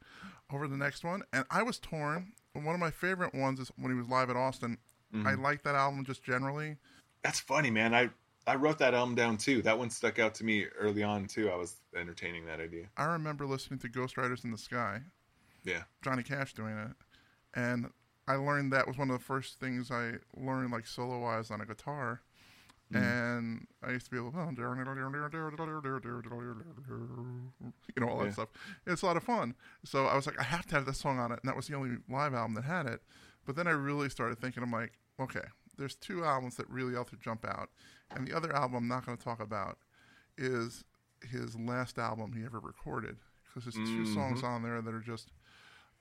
over the next one. And I was torn. One of my favorite ones is when he was live at Austin. I mm-hmm. like that album just generally. That's funny, man. I I wrote that album down too. That one stuck out to me early on too. I was entertaining that idea. I remember listening to Ghost Riders in the Sky, Yeah. Johnny Cash doing it, and I learned that was one of the first things I learned like solo wise on a guitar. And I used to be able, oh, you know, all that Yeah. stuff. It's a lot of fun. So I was like, I have to have this song on it, and that was the only live album that had it. But then I really started thinking, I'm like, okay, there's two albums that really ought to jump out, and the other album I'm not going to talk about is his last album he ever recorded because there's 2 Mm-hmm. songs on there that are just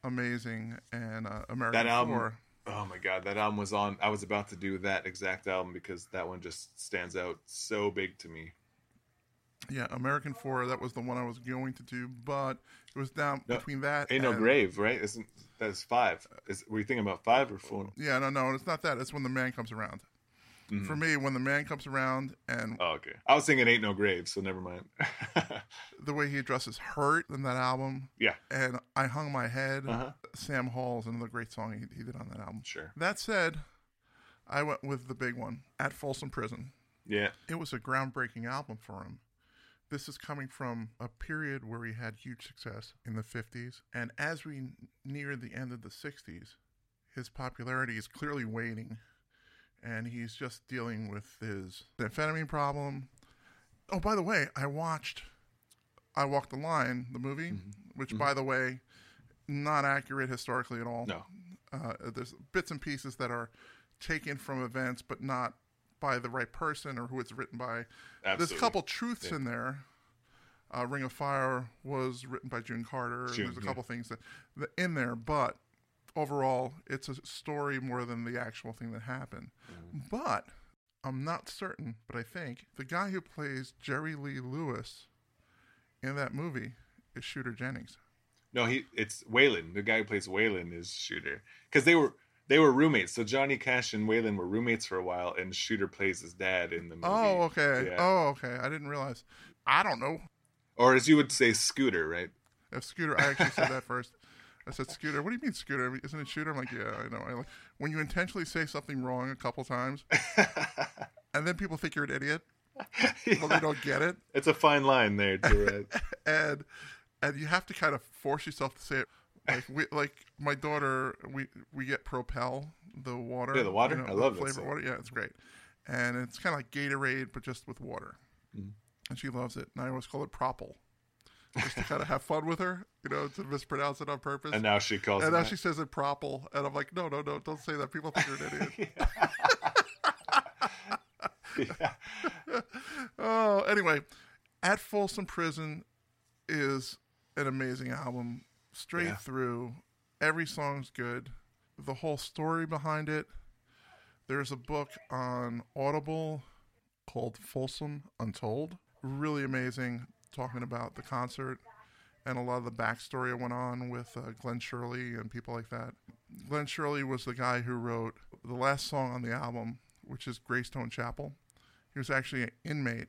amazing and uh, American That album. Oh my god, that album was on. I was about to do that exact album because that one just stands out so big to me. Yeah, American Four. That was the one I was going to do, but it was down No, between that. Ain't no grave, right? Isn't that's five? Is were you thinking about five or four? Yeah, no, no, it's not that. It's when the man comes around. For me, when the man comes around and Oh, okay. I was thinking ain't no grave, so never mind. the way he addresses hurt in that album, yeah, and I hung my head. Uh-huh. Sam Hall is another great song he, he did on that album. sure. That said, I went with the big one at Folsom Prison. Yeah, It was a groundbreaking album for him. This is coming from a period where he had huge success in the 50s. And as we near the end of the 60s, his popularity is clearly waning. And he's just dealing with his amphetamine problem. Oh, by the way, I watched I Walk the Line, the movie, which, by the way, not accurate historically at all. no, Uh, there's bits and pieces that are taken from events, but not by the right person or who it's written by. There's a couple truths in there. Uh, Ring of Fire was written by June Carter. and June, there's a yeah. couple things that, that in there, but overall, it's a story more than the actual thing that happened. Mm-hmm. But I'm not certain, but I think the guy who plays Jerry Lee Lewis in that movie is Shooter Jennings. no. He it's Waylon. The guy who plays Waylon is Shooter because they were they were roommates. So Johnny Cash and Waylon were roommates for a while, and Shooter plays his dad in the movie. Oh, okay. Yeah. Oh, okay. I didn't realize. I don't know. Or as you would say, Scooter, right? If Scooter, I actually said that first. I said Scooter. What do you mean Scooter? I mean, Isn't it Shooter? I'm like, yeah, I know. I like when you intentionally say something wrong a couple times, and then people think you're an idiot. Well, they don't get it, It's a fine line there. Right? and and you have to kind of force yourself to say it. Like we, like my daughter, we we get Propel, the water. Yeah, the water? you know, I love flavor water. Yeah, it's great, and it's kind of like Gatorade, but just with water. Mm-hmm. And she loves it, and I always call it Propel, just to kind of have fun with her, you know, to mispronounce it on purpose. and now she calls it. And now that. she says it propel, and I'm like, no, no, no, don't say that. People think you're an idiot. Yeah. oh, anyway, at Folsom Prison is an amazing album, straight Yeah. through. every song's good. The whole story behind it. There's a book on Audible called Folsom Untold. Really amazing, talking about the concert and a lot of the backstory that went on with uh, Glen Sherley and people like that. Glen Sherley was the guy who wrote the last song on the album, which is Greystone Chapel. He was actually an inmate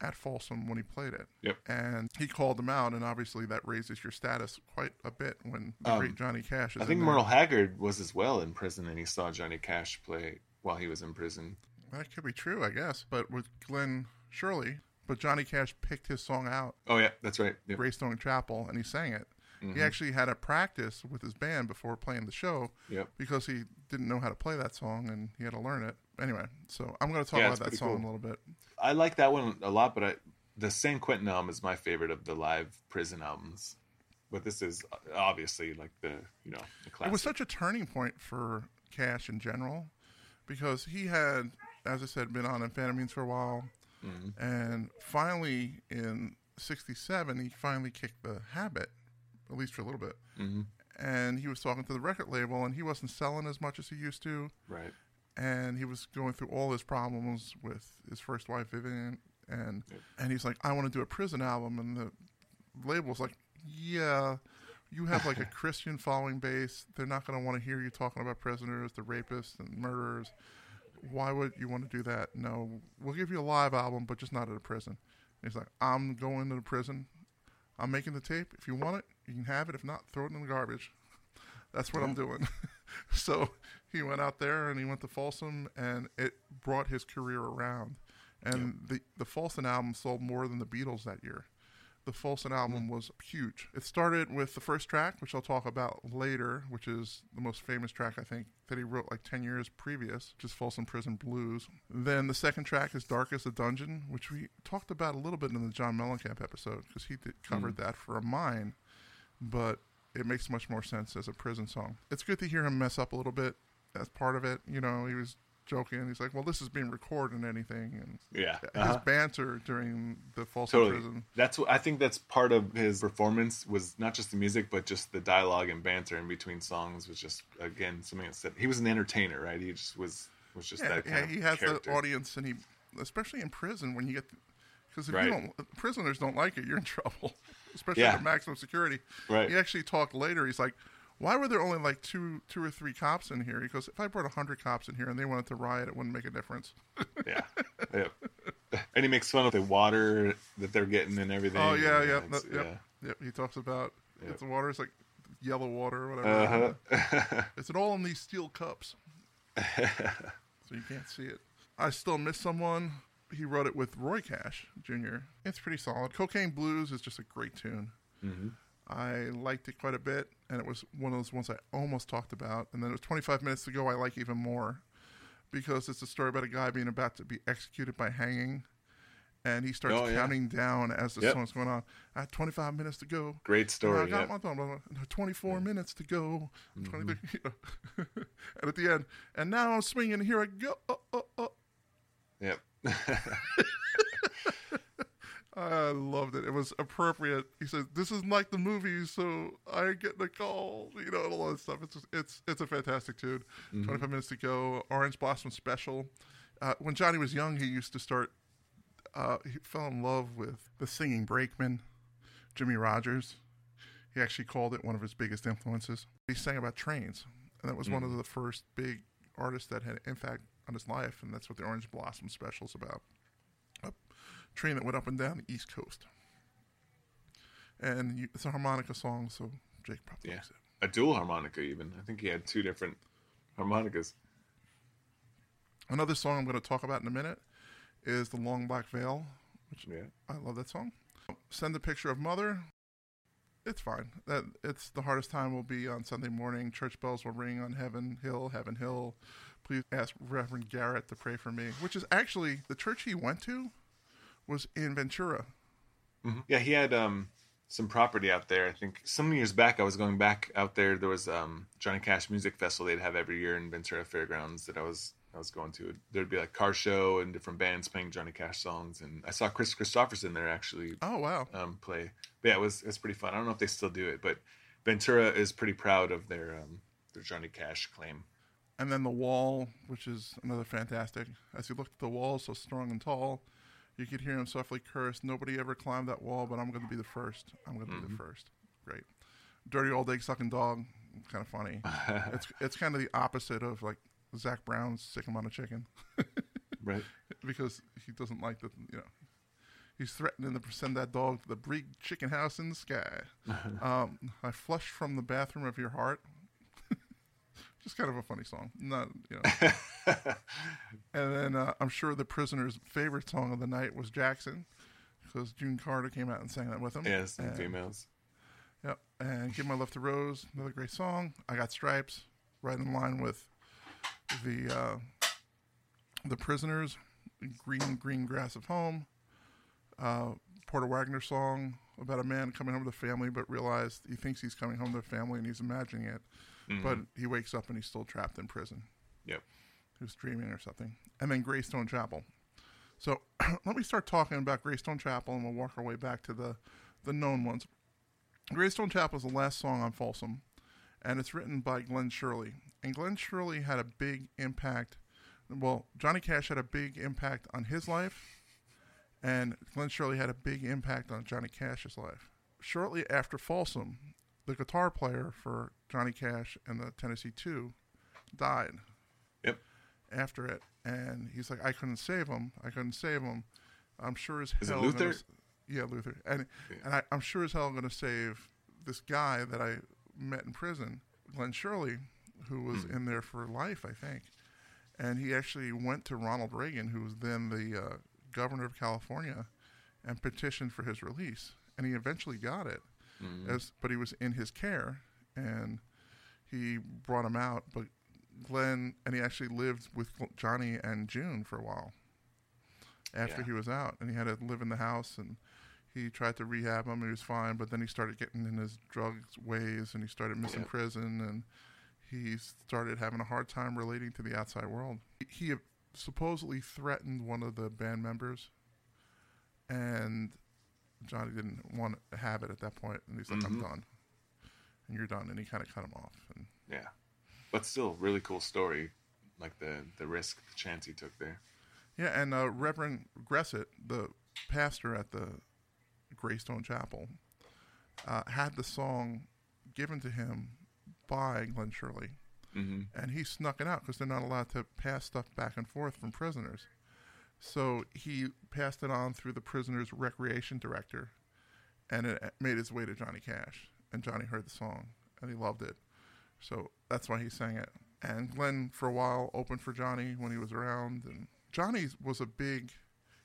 at Folsom when he played it. Yep. And he called him out, and obviously that raises your status quite a bit when the great Johnny Cash is Um, I think. Merle Haggard was as well in prison, and he saw Johnny Cash play while he was in prison. That could be true, I guess. But with Glen Sherley, but Johnny Cash picked his song out, Oh yeah, that's right. Yep. Greystone Chapel, and he sang it. Mm-hmm. He actually had a practice with his band before playing the show Yep. because he didn't know how to play that song and he had to learn it. Anyway, so I'm going to talk Yeah, about that song cool. a little bit. I like that one a lot, but I, the San Quentin album is my favorite of the live prison albums. But this is obviously like the you know the classic. It was such a turning point for Cash in general because he had, as I said, been on amphetamines for a while. Mm-hmm. And finally, in 67, he finally kicked the habit, at least for a little bit. Mm-hmm. And he was talking to the record label, and he wasn't selling as much as he used to. right. and he was going through all his problems with his first wife Vivian, and and he's like, I want to do a prison album, and the label was like, Yeah, you have like a Christian following base. They're not going to want to hear you talking about prisoners, the rapists, and murderers. Why would you want to do that? No, we'll give you a live album, but just not at a prison. And he's like, I'm going to the prison. I'm making the tape. If you want it, you can have it. If not, throw it in the garbage. That's what I'm doing. so he went out there and he went to Folsom, and it brought his career around. And the the Folsom album sold more than the Beatles that year. The Folsom album was huge. It started with the first track, which I'll talk about later, which is the most famous track I think that he wrote like ten years previous, which is Folsom Prison Blues. Then the second track is Dark as a Dungeon, which we talked about a little bit in the John Mellencamp episode because he did, covered mm. that for a mine but it makes much more sense as a prison song. It's good to hear him mess up a little bit as part of it. You know, he was joking. He's like, "Well, this is being recorded and anything," and Yeah. his Uh-huh. banter during the false Totally. prison. That's what I think. That's part of his performance was not just the music, but just the dialogue and banter in between songs was just again something that said he was an entertainer, right? He just was was just Yeah, that kind yeah, of he has character. the audience, and he, especially in prison, when you get, because if Right. you don't, prisoners don't like it, you're in trouble, especially Yeah. at maximum security. Right. He actually talked later. He's like, "Why were there only like two, two or three cops in here?" He goes, "If I brought hundred cops in here and they wanted to riot, it wouldn't make a difference." yeah. yeah. And he makes fun of the water that they're getting and everything. Oh yeah, yeah, it's- no, yep, yep. He talks about Yep. it's the water is like yellow water or whatever. Uh-huh. It's all in these steel cups, so you can't see it. I still miss someone. He wrote it with Roy Cash Jr. It's pretty solid. Cocaine Blues is just a great tune. Mm-hmm. I liked it quite a bit, and it was one of those ones I almost talked about. And then it was 25 minutes to go. I like even more because it's a story about a guy being about to be executed by hanging, and he starts Oh, yeah. counting down as the Yep. song's going on. I have 25 minutes to go. Great story. I got yep. blah, blah, blah. 24 mm. minutes to go. 23, you know. and at the end, and now I'm swinging. Here I go. Oh, oh, oh. Yep. I loved it. It was appropriate. He said, "This is like the movies, so I get the call." You know, and all that stuff. It's just, it's it's a fantastic tune. Mm-hmm. Twenty five minutes to go. Orange Blossom Special. Uh, when Johnny was young, he used to start. Uh, he fell in love with the singing brakeman, Jimmie Rodgers. He actually called it one of his biggest influences. He sang about trains, and that was one of the first big artists that had impact on his life, and that's what the Orange Blossom Special is about train that went up and down the East Coast. And you, it's a harmonica song, so Jake probably Yeah. likes it. A dual harmonica, even. I think he had two different harmonicas. Another song I'm going to talk about in a minute is The Long Black Veil, which Yeah. I love that song. Send a picture of mother. It's fine. That it's the hardest time will be on Sunday morning. Church bells will ring on Heaven Hill, Heaven Hill. Please ask Reverend Garrett to pray for me. Which is actually the church he went to was in Ventura. Yeah, he had um, some property out there. I think some years back, I was going back out there. There was um, Johnny Cash Music Festival they'd have every year in Ventura Fairgrounds that I was I was going to. There'd be like car show and different bands playing Johnny Cash songs, and I saw Kris Kristofferson there actually Oh wow! um, play. But yeah, it was it was pretty fun. I don't know if they still do it, but Ventura is pretty proud of their um, their Johnny Cash claim. And then the wall, which is another fantastic. As you looked at the wall, so strong and tall, you could hear him softly curse, Nobody ever climbed that wall, but I'm going to be the first. I'm going to be the first. Great. Dirty old egg sucking dog, kind of funny. it's it's kind of the opposite of like Zac Brown's Sick 'em on a Chicken Right. because he doesn't like the, you know, he's threatening to send that dog to the big chicken house in the sky. um, I flushed from the bathroom of your heart. Just kind of a funny song. Not, you know. and then uh, I'm sure the prisoner's favorite song of the night was Jackson because June Carter came out and sang that with him. Yes, and females. Yep. And Give My Love to Rose, another great song. I Got Stripes, right in line with the uh, the Prisoners, Green Green Grass of Home, uh, Porter Wagoner song about a man coming home to the family but realized he thinks he's coming home to the family and he's imagining it, Mm-hmm. but he wakes up and he's still trapped in prison. Yep. He was dreaming or something. And then Greystone Chapel. So let me start talking about Greystone Chapel and we'll work our way back to the, the known ones. Greystone Chapel is the last song on Folsom, and it's written by Glen Sherley. And Glen Sherley had a big impact. Well, Johnny Cash had a big impact on his life, and Glen Sherley had a big impact on Johnny Cash's life. Shortly after Folsom, the guitar player for Johnny Cash and the Tennessee Two died Yep. after it, and he's like, I couldn't save him. I couldn't save him. I'm sure as Is it hell. Luther? s- yeah, Luther, and and I, I'm sure as hell I'm going to save this guy that I met in prison, Glen Sherley, who was in there for life, I think, and he actually went to Ronald Reagan, who was then the uh, governor of California, and petitioned for his release, and he eventually got it, as but he was in his care, and he brought him out, but Glen and he actually lived with Johnny and June for a while after Yeah. he was out, and he had to live in the house and. He tried to rehab him; he was fine. But then he started getting in his drugs ways, and he started missing Yeah. prison, and he started having a hard time relating to the outside world. He he supposedly threatened one of the band members, and Johnny didn't want to have it at that point, and he's like, "I'm mm-hmm. done," and you're done, and he kind of cut him off. And Yeah. But still, really cool story. Like the the risk, the chance he took there. yeah, and uh, Reverend Gressett, the pastor at the Greystone Chapel, uh, had the song given to him by Glen Sherley. hmm and he snuck it out because they're not allowed to pass stuff back and forth from prisoners. So he passed it on through the prisoner's recreation director, and it made its way to Johnny Cash. And Johnny heard the song and he loved it, so that's why he sang it. And Glen, for a while, opened for Johnny when he was around. And Johnny was a big.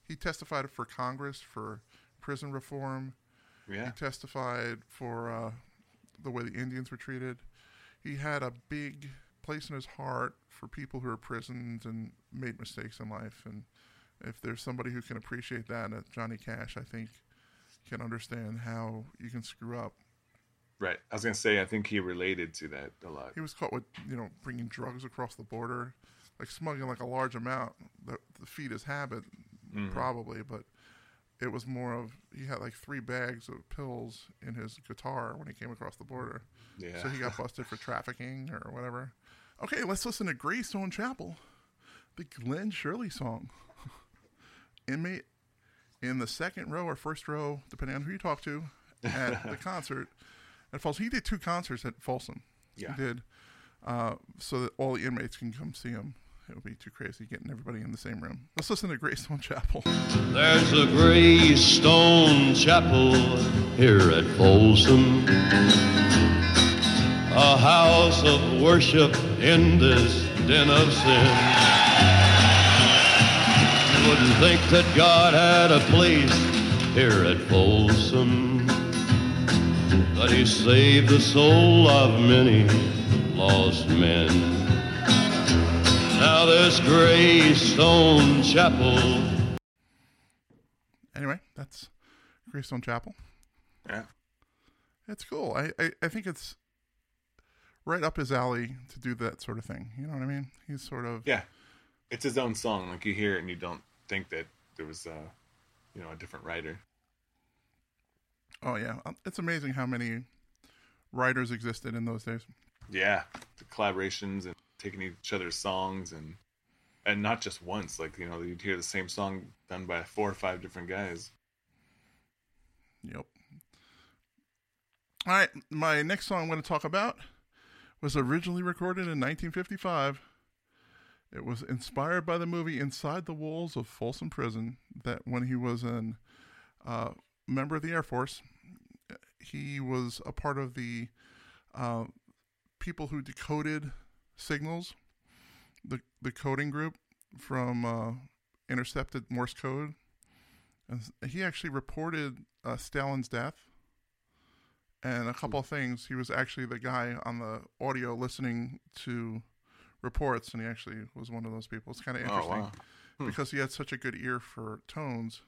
He testified for Congress for prison reform. Yeah. He testified for uh, the way the Indians were treated. He had a big place in his heart for people who are prisoned and made mistakes in life. And if there's somebody who can appreciate that, uh, Johnny Cash, I think, can understand how you can screw up. Right. I was gonna say, I think he related to that a lot. He was caught with, you know, bringing drugs across the border, like smuggling like a large amount that to feed his habit, mm-hmm. probably. But it was more of he had like three bags of pills in his guitar when he came across the border. Yeah. So he got busted for trafficking or whatever. Okay, let's listen to Greystone Chapel, the Glen Sherley song. Inmate in the second row or first row, depending on who you talk to, at the concert at Folsom. He did two concerts at Folsom. Yeah. He did, uh, so that all the inmates can come see him. It would be too crazy getting everybody in the same room. Let's listen to Greystone Chapel. There's a gray stone chapel here at Folsom, a house of worship in this den of sin. You wouldn't think that God had a place here at Folsom, but He saved the soul of many lost men. Now this gray stone chapel Anyway, that's Greystone Chapel. Yeah. It's cool. I, I, I think it's right up his alley to do that sort of thing. You know what I mean? He's sort of Yeah. It's his own song. Like you hear it and you don't think that there was, uh, you know, a different writer. Oh yeah, Um, it's amazing how many writers existed in those days. Yeah, the collaborations and taking each other's songs and and not just once. Like you know, you'd hear the same song done by four or five different guys. Yep. All right, my next song I'm going to talk about was originally recorded in 1955. It was inspired by the movie Inside the Walls of Folsom Prison. That when he was an uh, member of the Air Force, he was a part of the uh, people who decoded signals, the the coding group from uh, intercepted Morse code. And he actually reported uh, Stalin's death and a couple of things. He was actually the guy on the audio listening to reports, and he actually was one of those people. It's kind of Oh, interesting wow. because he had such a good ear for tones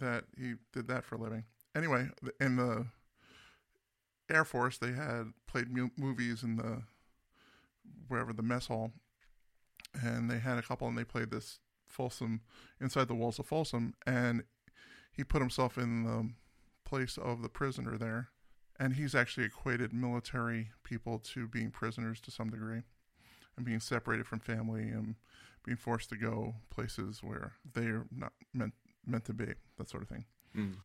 that he did that for a living. Anyway, in the Air Force, they had played mu- movies in the wherever the mess hall, and they had a couple, and they played this Folsom inside the walls of Folsom, and he put himself in the place of the prisoner there, and he's actually equated military people to being prisoners to some degree, and being separated from family and being forced to go places where they're not meant meant to be, that sort of thing.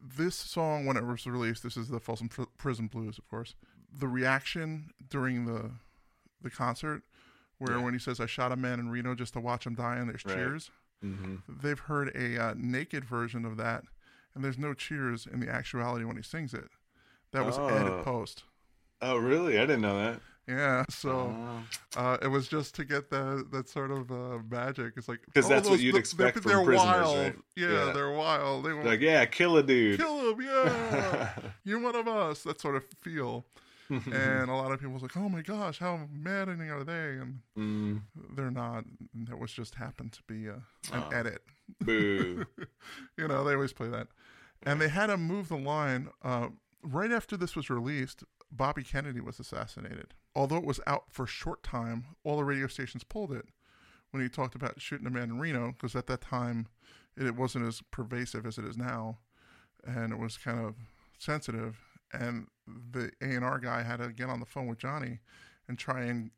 This song, when it was released, this is the Folsom Pr- Prison Blues, of course. The reaction during the the concert, where Yeah. when he says, "I shot a man in Reno just to watch him die," and there's Right. cheers. hmm They've heard a uh, naked version of that, and there's no cheers in the actuality when he sings it. That was Oh. added post. Oh, really? I didn't know that. Yeah, so Oh. uh, it was just to get that that sort of uh, magic. It's like 'Cause all that's what those- you'd they're- expect they're from prisoners, wild. right? Yeah, Yeah. they're wild. They want like, yeah, kill a dude. kill him. Yeah, you're one of us. That sort of feel. and a lot of people was like, oh my gosh, how maddening are they? And Mm, they're not. That was just happened to be a, an Oh. edit. boo. you know, they always play that. And they had to move the line. Uh, right after this was released, Bobby Kennedy was assassinated. Although it was out for a short time, all the radio stations pulled it when he talked about shooting a man in Reno, because at that time it, wasn't as pervasive as it is now, and it was kind of sensitive. And the A and R guy had to get on the phone with Johnny and try and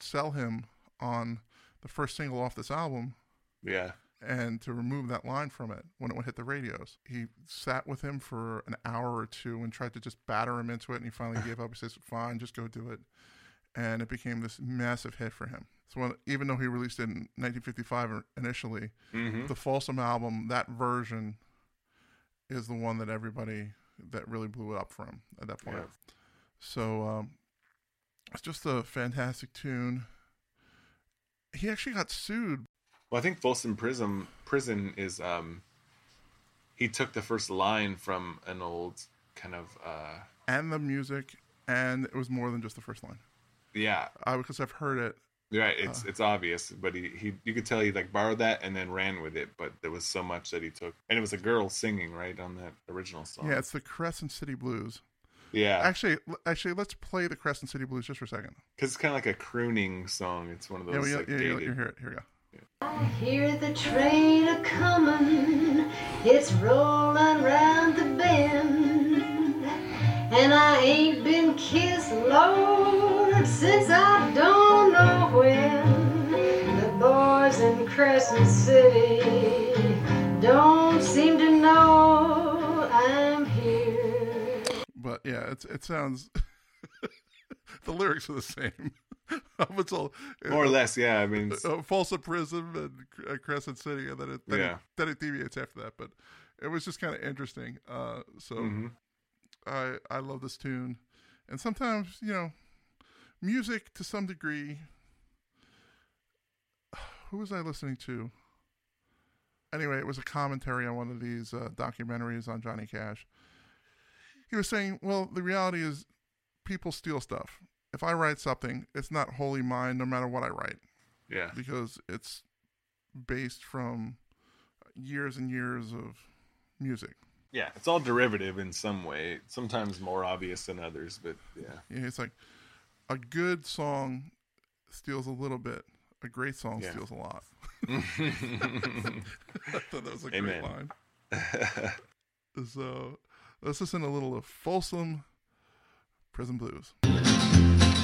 sell him on the first single off this album Yeah. And to remove that line from it when it would hit the radios. He sat with him for an hour or two and tried to just batter him into it, and he finally gave up. He says, "Fine, just go do it," and it became this massive hit for him. So when, even though he released it in 1955 initially, hmm the Folsom album, that version, is the one that everybody that really blew it up for him at that point. Yeah. So um, it's just a fantastic tune. He actually got sued Well, I think Folsom Prison prison is um he took the first line from an old kind of uh and the music, and it was more than just the first line. yeah Uh, because I've heard it. right it's it's obvious but he, he you could tell he like borrowed that and then ran with it but there was so much that he took and it was a girl singing right on that original song Yeah, it's the Crescent City Blues. yeah Actually, actually, let's play the Crescent City Blues just for a second. because it's kind of like a crooning song it's one of Yeah, those we, yeah, like yeah, you hear it. Here we go. I hear the train a comin', it's rollin' round the bend, and I ain't been kissed, Lord, since I don't know when. The boys in Crescent City don't seem to know I'm here. But yeah, it's it sounds. the lyrics are the same. Until more or less yeah i mean it's- uh, Folsom Prison and uh, Crescent City, and then it then, Yeah. it then it deviates after that. But it was just kind of interesting. Uh, so Mhm. I I love this tune, and sometimes you know, music to some degree. Who was I listening to? Anyway, it was a commentary on one of these uh, documentaries on Johnny Cash. He was saying, "Well, the reality is, people steal stuff. If I write something, it's not wholly mine, no matter what I write." yeah because it's based from years and years of music. yeah it's all derivative in some way sometimes more obvious than others but yeah know, It's like a good song steals a little bit. A great song Yeah. steals a lot. I thought that was a Amen. great line. So let's listen a little of Folsom Prison Blues.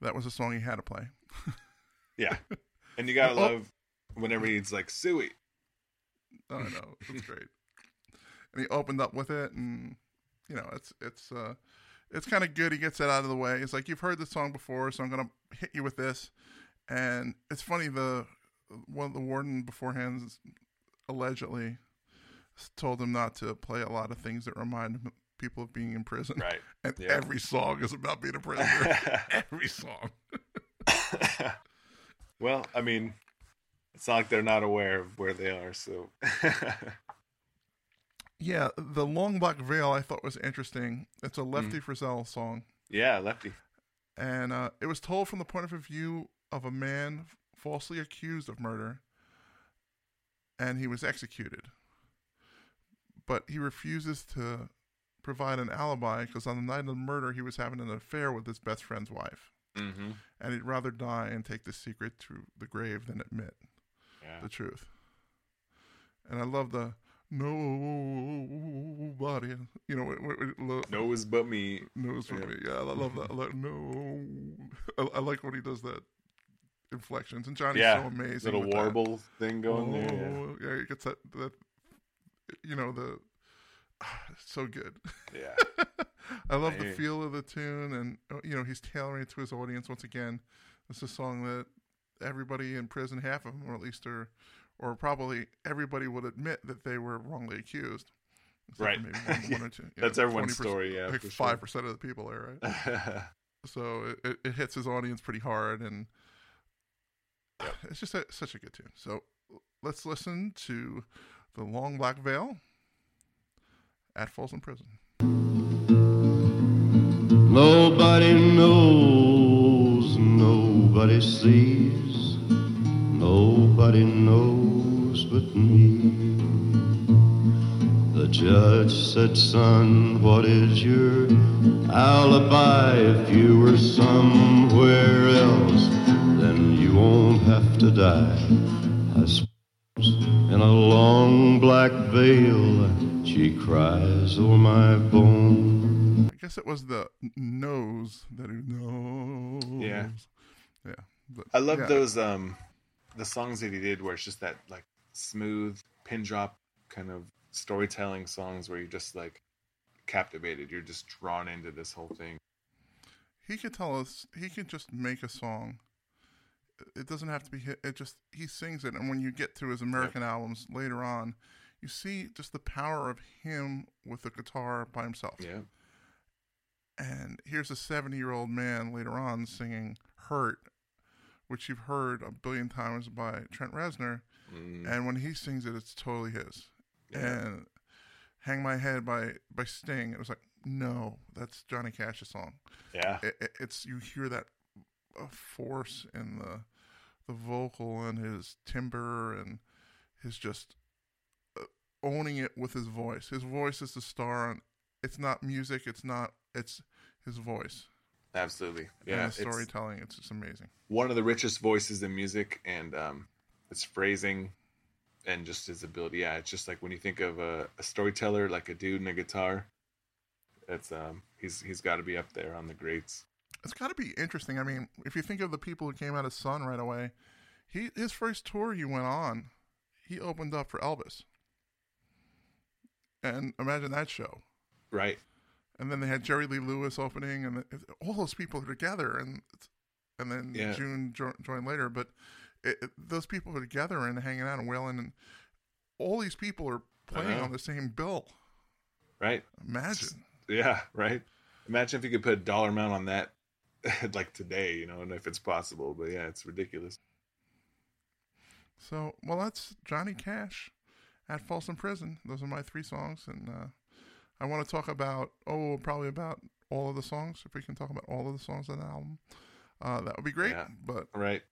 that was a song he had to play. Yeah, and you gotta Oh. love whenever he's like suey. I don't know. It's great. And he opened up with it, and you know, it's it's uh, it's kind of good. He gets that out of the way. It's like you've heard this song before, so I'm gonna hit you with this. And it's funny. The one of the warden beforehand allegedly told him not to play a lot of things that remind him people of being in prison. Right. And Yeah. every song is about being a prisoner. every song. Well, I mean, it's not like they're not aware of where they are. So Yeah, the Long Black Veil I thought was interesting. It's a Lefty Frizzell song. yeah, lefty. and uh, it was told from the point of view of a man falsely accused of murder, and he was executed. But he refuses to provide an alibi because on the night of the murder, he was having an affair with his best friend's wife, Mm-hmm. and he'd rather die and take the secret to the grave than admit Yeah. the truth. And I love the nobody, you know, what, what, what, Nose but me. knows for Yeah. me. Yeah, I love that. I like no. I, I like when he does that inflections, and Johnny's Yeah, so amazing. little with that. warble thing going there. Yeah. Oh, yeah, gets that. That you know the. So good. Yeah. I love I the feel of the tune, and uh, you know he's tailoring it to his audience once again. It's a song that everybody in prison, half of them, or at least, are, or probably everybody would admit that they were wrongly accused. Right. Maybe one, one or two. That's know, everyone's story, yeah, like five percent of the people there, right? so it, it, it hits his audience pretty hard, and it's just a, such a good tune. So let's listen to the Long Black Veil at Folsom Prison. Nobody knows, nobody sees, nobody knows but me. The judge said, Son, what is your alibi? If you were somewhere else, then you won't have to die. I suppose in a long black veil, she cries over my bone. I guess it was the nose that he knows. Yeah. Yeah. But, I love yeah. those um the songs that he did where it's just that like smooth pin drop kind of storytelling songs where you're just like captivated. You're just drawn into this whole thing. He could tell us. He could just make a song. It doesn't have to be hit. It just he sings it, and when you get to his American albums later on, you see just the power of him with the guitar by himself. Yeah. And here's a 70 year old man later on singing "Hurt," which you've heard a billion times by Trent Reznor. Mm, And when he sings it, it's totally his. Yeah. And "Hang My Head" by by Sting. It was like, no, that's Johnny Cash's song. yeah. It, it, it's you hear that uh, force in the the vocal and his timbre and his just owning it with his voice. His voice is the star. On, it's not music. It's not. It's his voice. Absolutely. and Yeah. It's storytelling. It's just amazing. one of the richest voices in music and um its phrasing and just his ability. Yeah, it's just like when you think of a, a storyteller like a dude and a guitar, it's um he's he's got to be up there on the greats. It's got to be interesting. I mean, if you think of the people who came out of Sun right away, he his first tour he went on, he opened up for Elvis. And imagine that show. Right. And then they had Jerry Lee Lewis opening, and all those people are together, and and then Yeah. June jo- joined later. But it, it- those people are together and hanging out and wailing, and all these people are playing know. on the same bill. Right. Imagine. Yeah, right. Imagine if you could put a dollar amount on that like today, you know, and if it's possible, but yeah, it's ridiculous. So, well, that's Johnny Cash at Folsom Prison. Those are my three songs, and uh, I want to talk about oh, probably about all of the songs. If we can talk about all of the songs on the album, uh, that would be great. Yeah. But Right.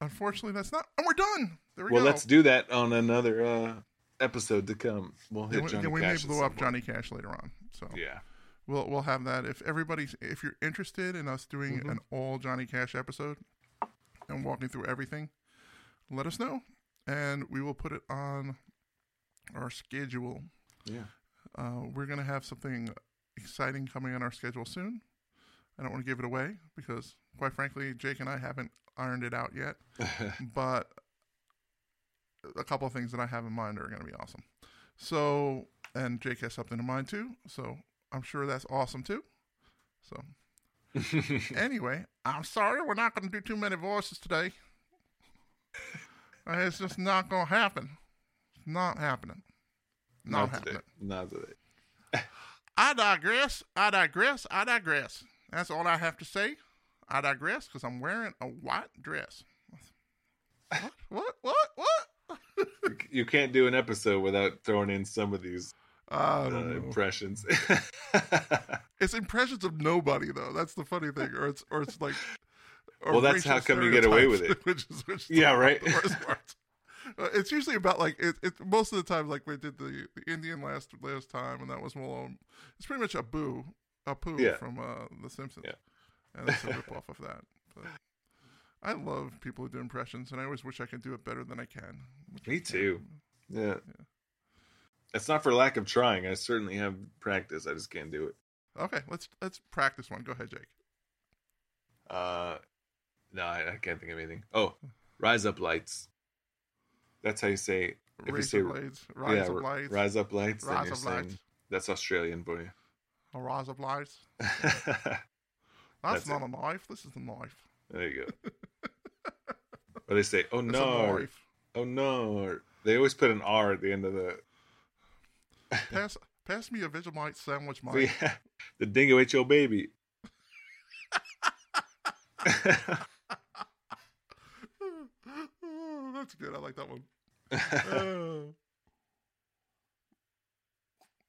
unfortunately, that's not. And we're done. There we Well, go. let's do that on another uh, episode to come. We'll hit Yeah, Johnny yeah, we may Cash at blow up point. Johnny Cash later on. So Yeah. we'll we'll have that. If everybody's if you're interested in us doing Mm-hmm. an all Johnny Cash episode and walking through everything, let us know, and we will put it on our schedule. Yeah. Uh, we're gonna have something exciting coming on our schedule soon. I don't want to give it away because, quite frankly, Jake and I haven't ironed it out yet. but a couple of things that I have in mind are going to be awesome. So, and Jake has something in mind too. So I'm sure that's awesome too. So, anyway, I'm sorry we're not going to do too many voices today. It's just not going to happen. Not happening. Not, Not happening. today. Not today. I digress. I digress. I digress. That's all I have to say. I digress because I'm wearing a white dress. What? What? What? What? You can't do an episode without throwing in some of these uh, impressions. It's impressions of nobody though. That's the funny thing, or it's or it's like. or Well, that's how come you get away with it. Which is which is Yeah, right. Uh, it's usually about like it, it. Most of the time, like we did the, the Indian last last time, and that was. Um, it's pretty much a boo, Apu Yeah. from uh, The Simpsons, Yeah. and it's a rip off of that. But I love people who do impressions, and I always wish I could do it better than I can. Me too. Yeah. It's not for lack of trying. I certainly have practice. I just can't do it. Okay, let's let's practice one. Go ahead, Jake. Uh, no, I, I can't think of anything. Oh, rise up lights. That's how you say. If you say blades, rise yeah, of lights, rise up lights. Rise of saying lights. that's Australian boy. a rise of lights. That's, That's not it. a knife. This is a knife. There you go. or they say, "Oh It's no, oh no." They always put an R at the end of the. Pass pass me a Vegemite sandwich, Mike. Yeah, the dingo ate your baby. Oh, that's good. I like that one.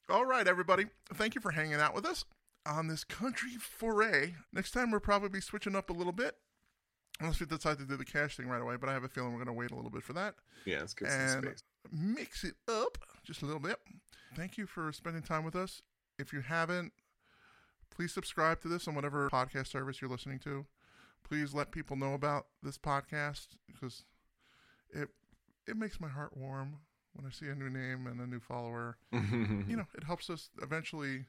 Uh. All right, everybody. Thank you for hanging out with us on this country foray. Next time, we'll probably be switching up a little bit. Unless we decide to do the cash thing right away, but I have a feeling we're going to wait a little bit for that Yeah, let's get and space. mix it up just a little bit. Thank you for spending time with us. If you haven't, please subscribe to this on whatever podcast service you're listening to. Please let people know about this podcast because it it makes my heart warm when I see a new name and a new follower. you know, it helps us eventually.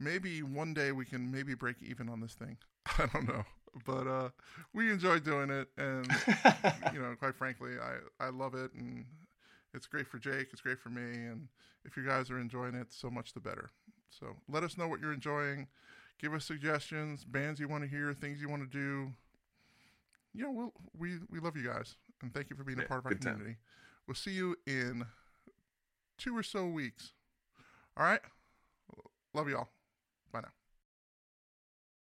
Maybe one day we can maybe break even on this thing. I don't know, but uh, we enjoy doing it, and you know, quite frankly, I I love it, and it's great for Jake. It's great for me, and if you guys are enjoying it, so much the better. So let us know what you're enjoying. Give us suggestions, bands you want to hear, things you want to do. You know, we'll, we we love you guys, and thank you for being a part of our good time. community. We'll see you in two or so weeks. All right. Love y'all. Bye now.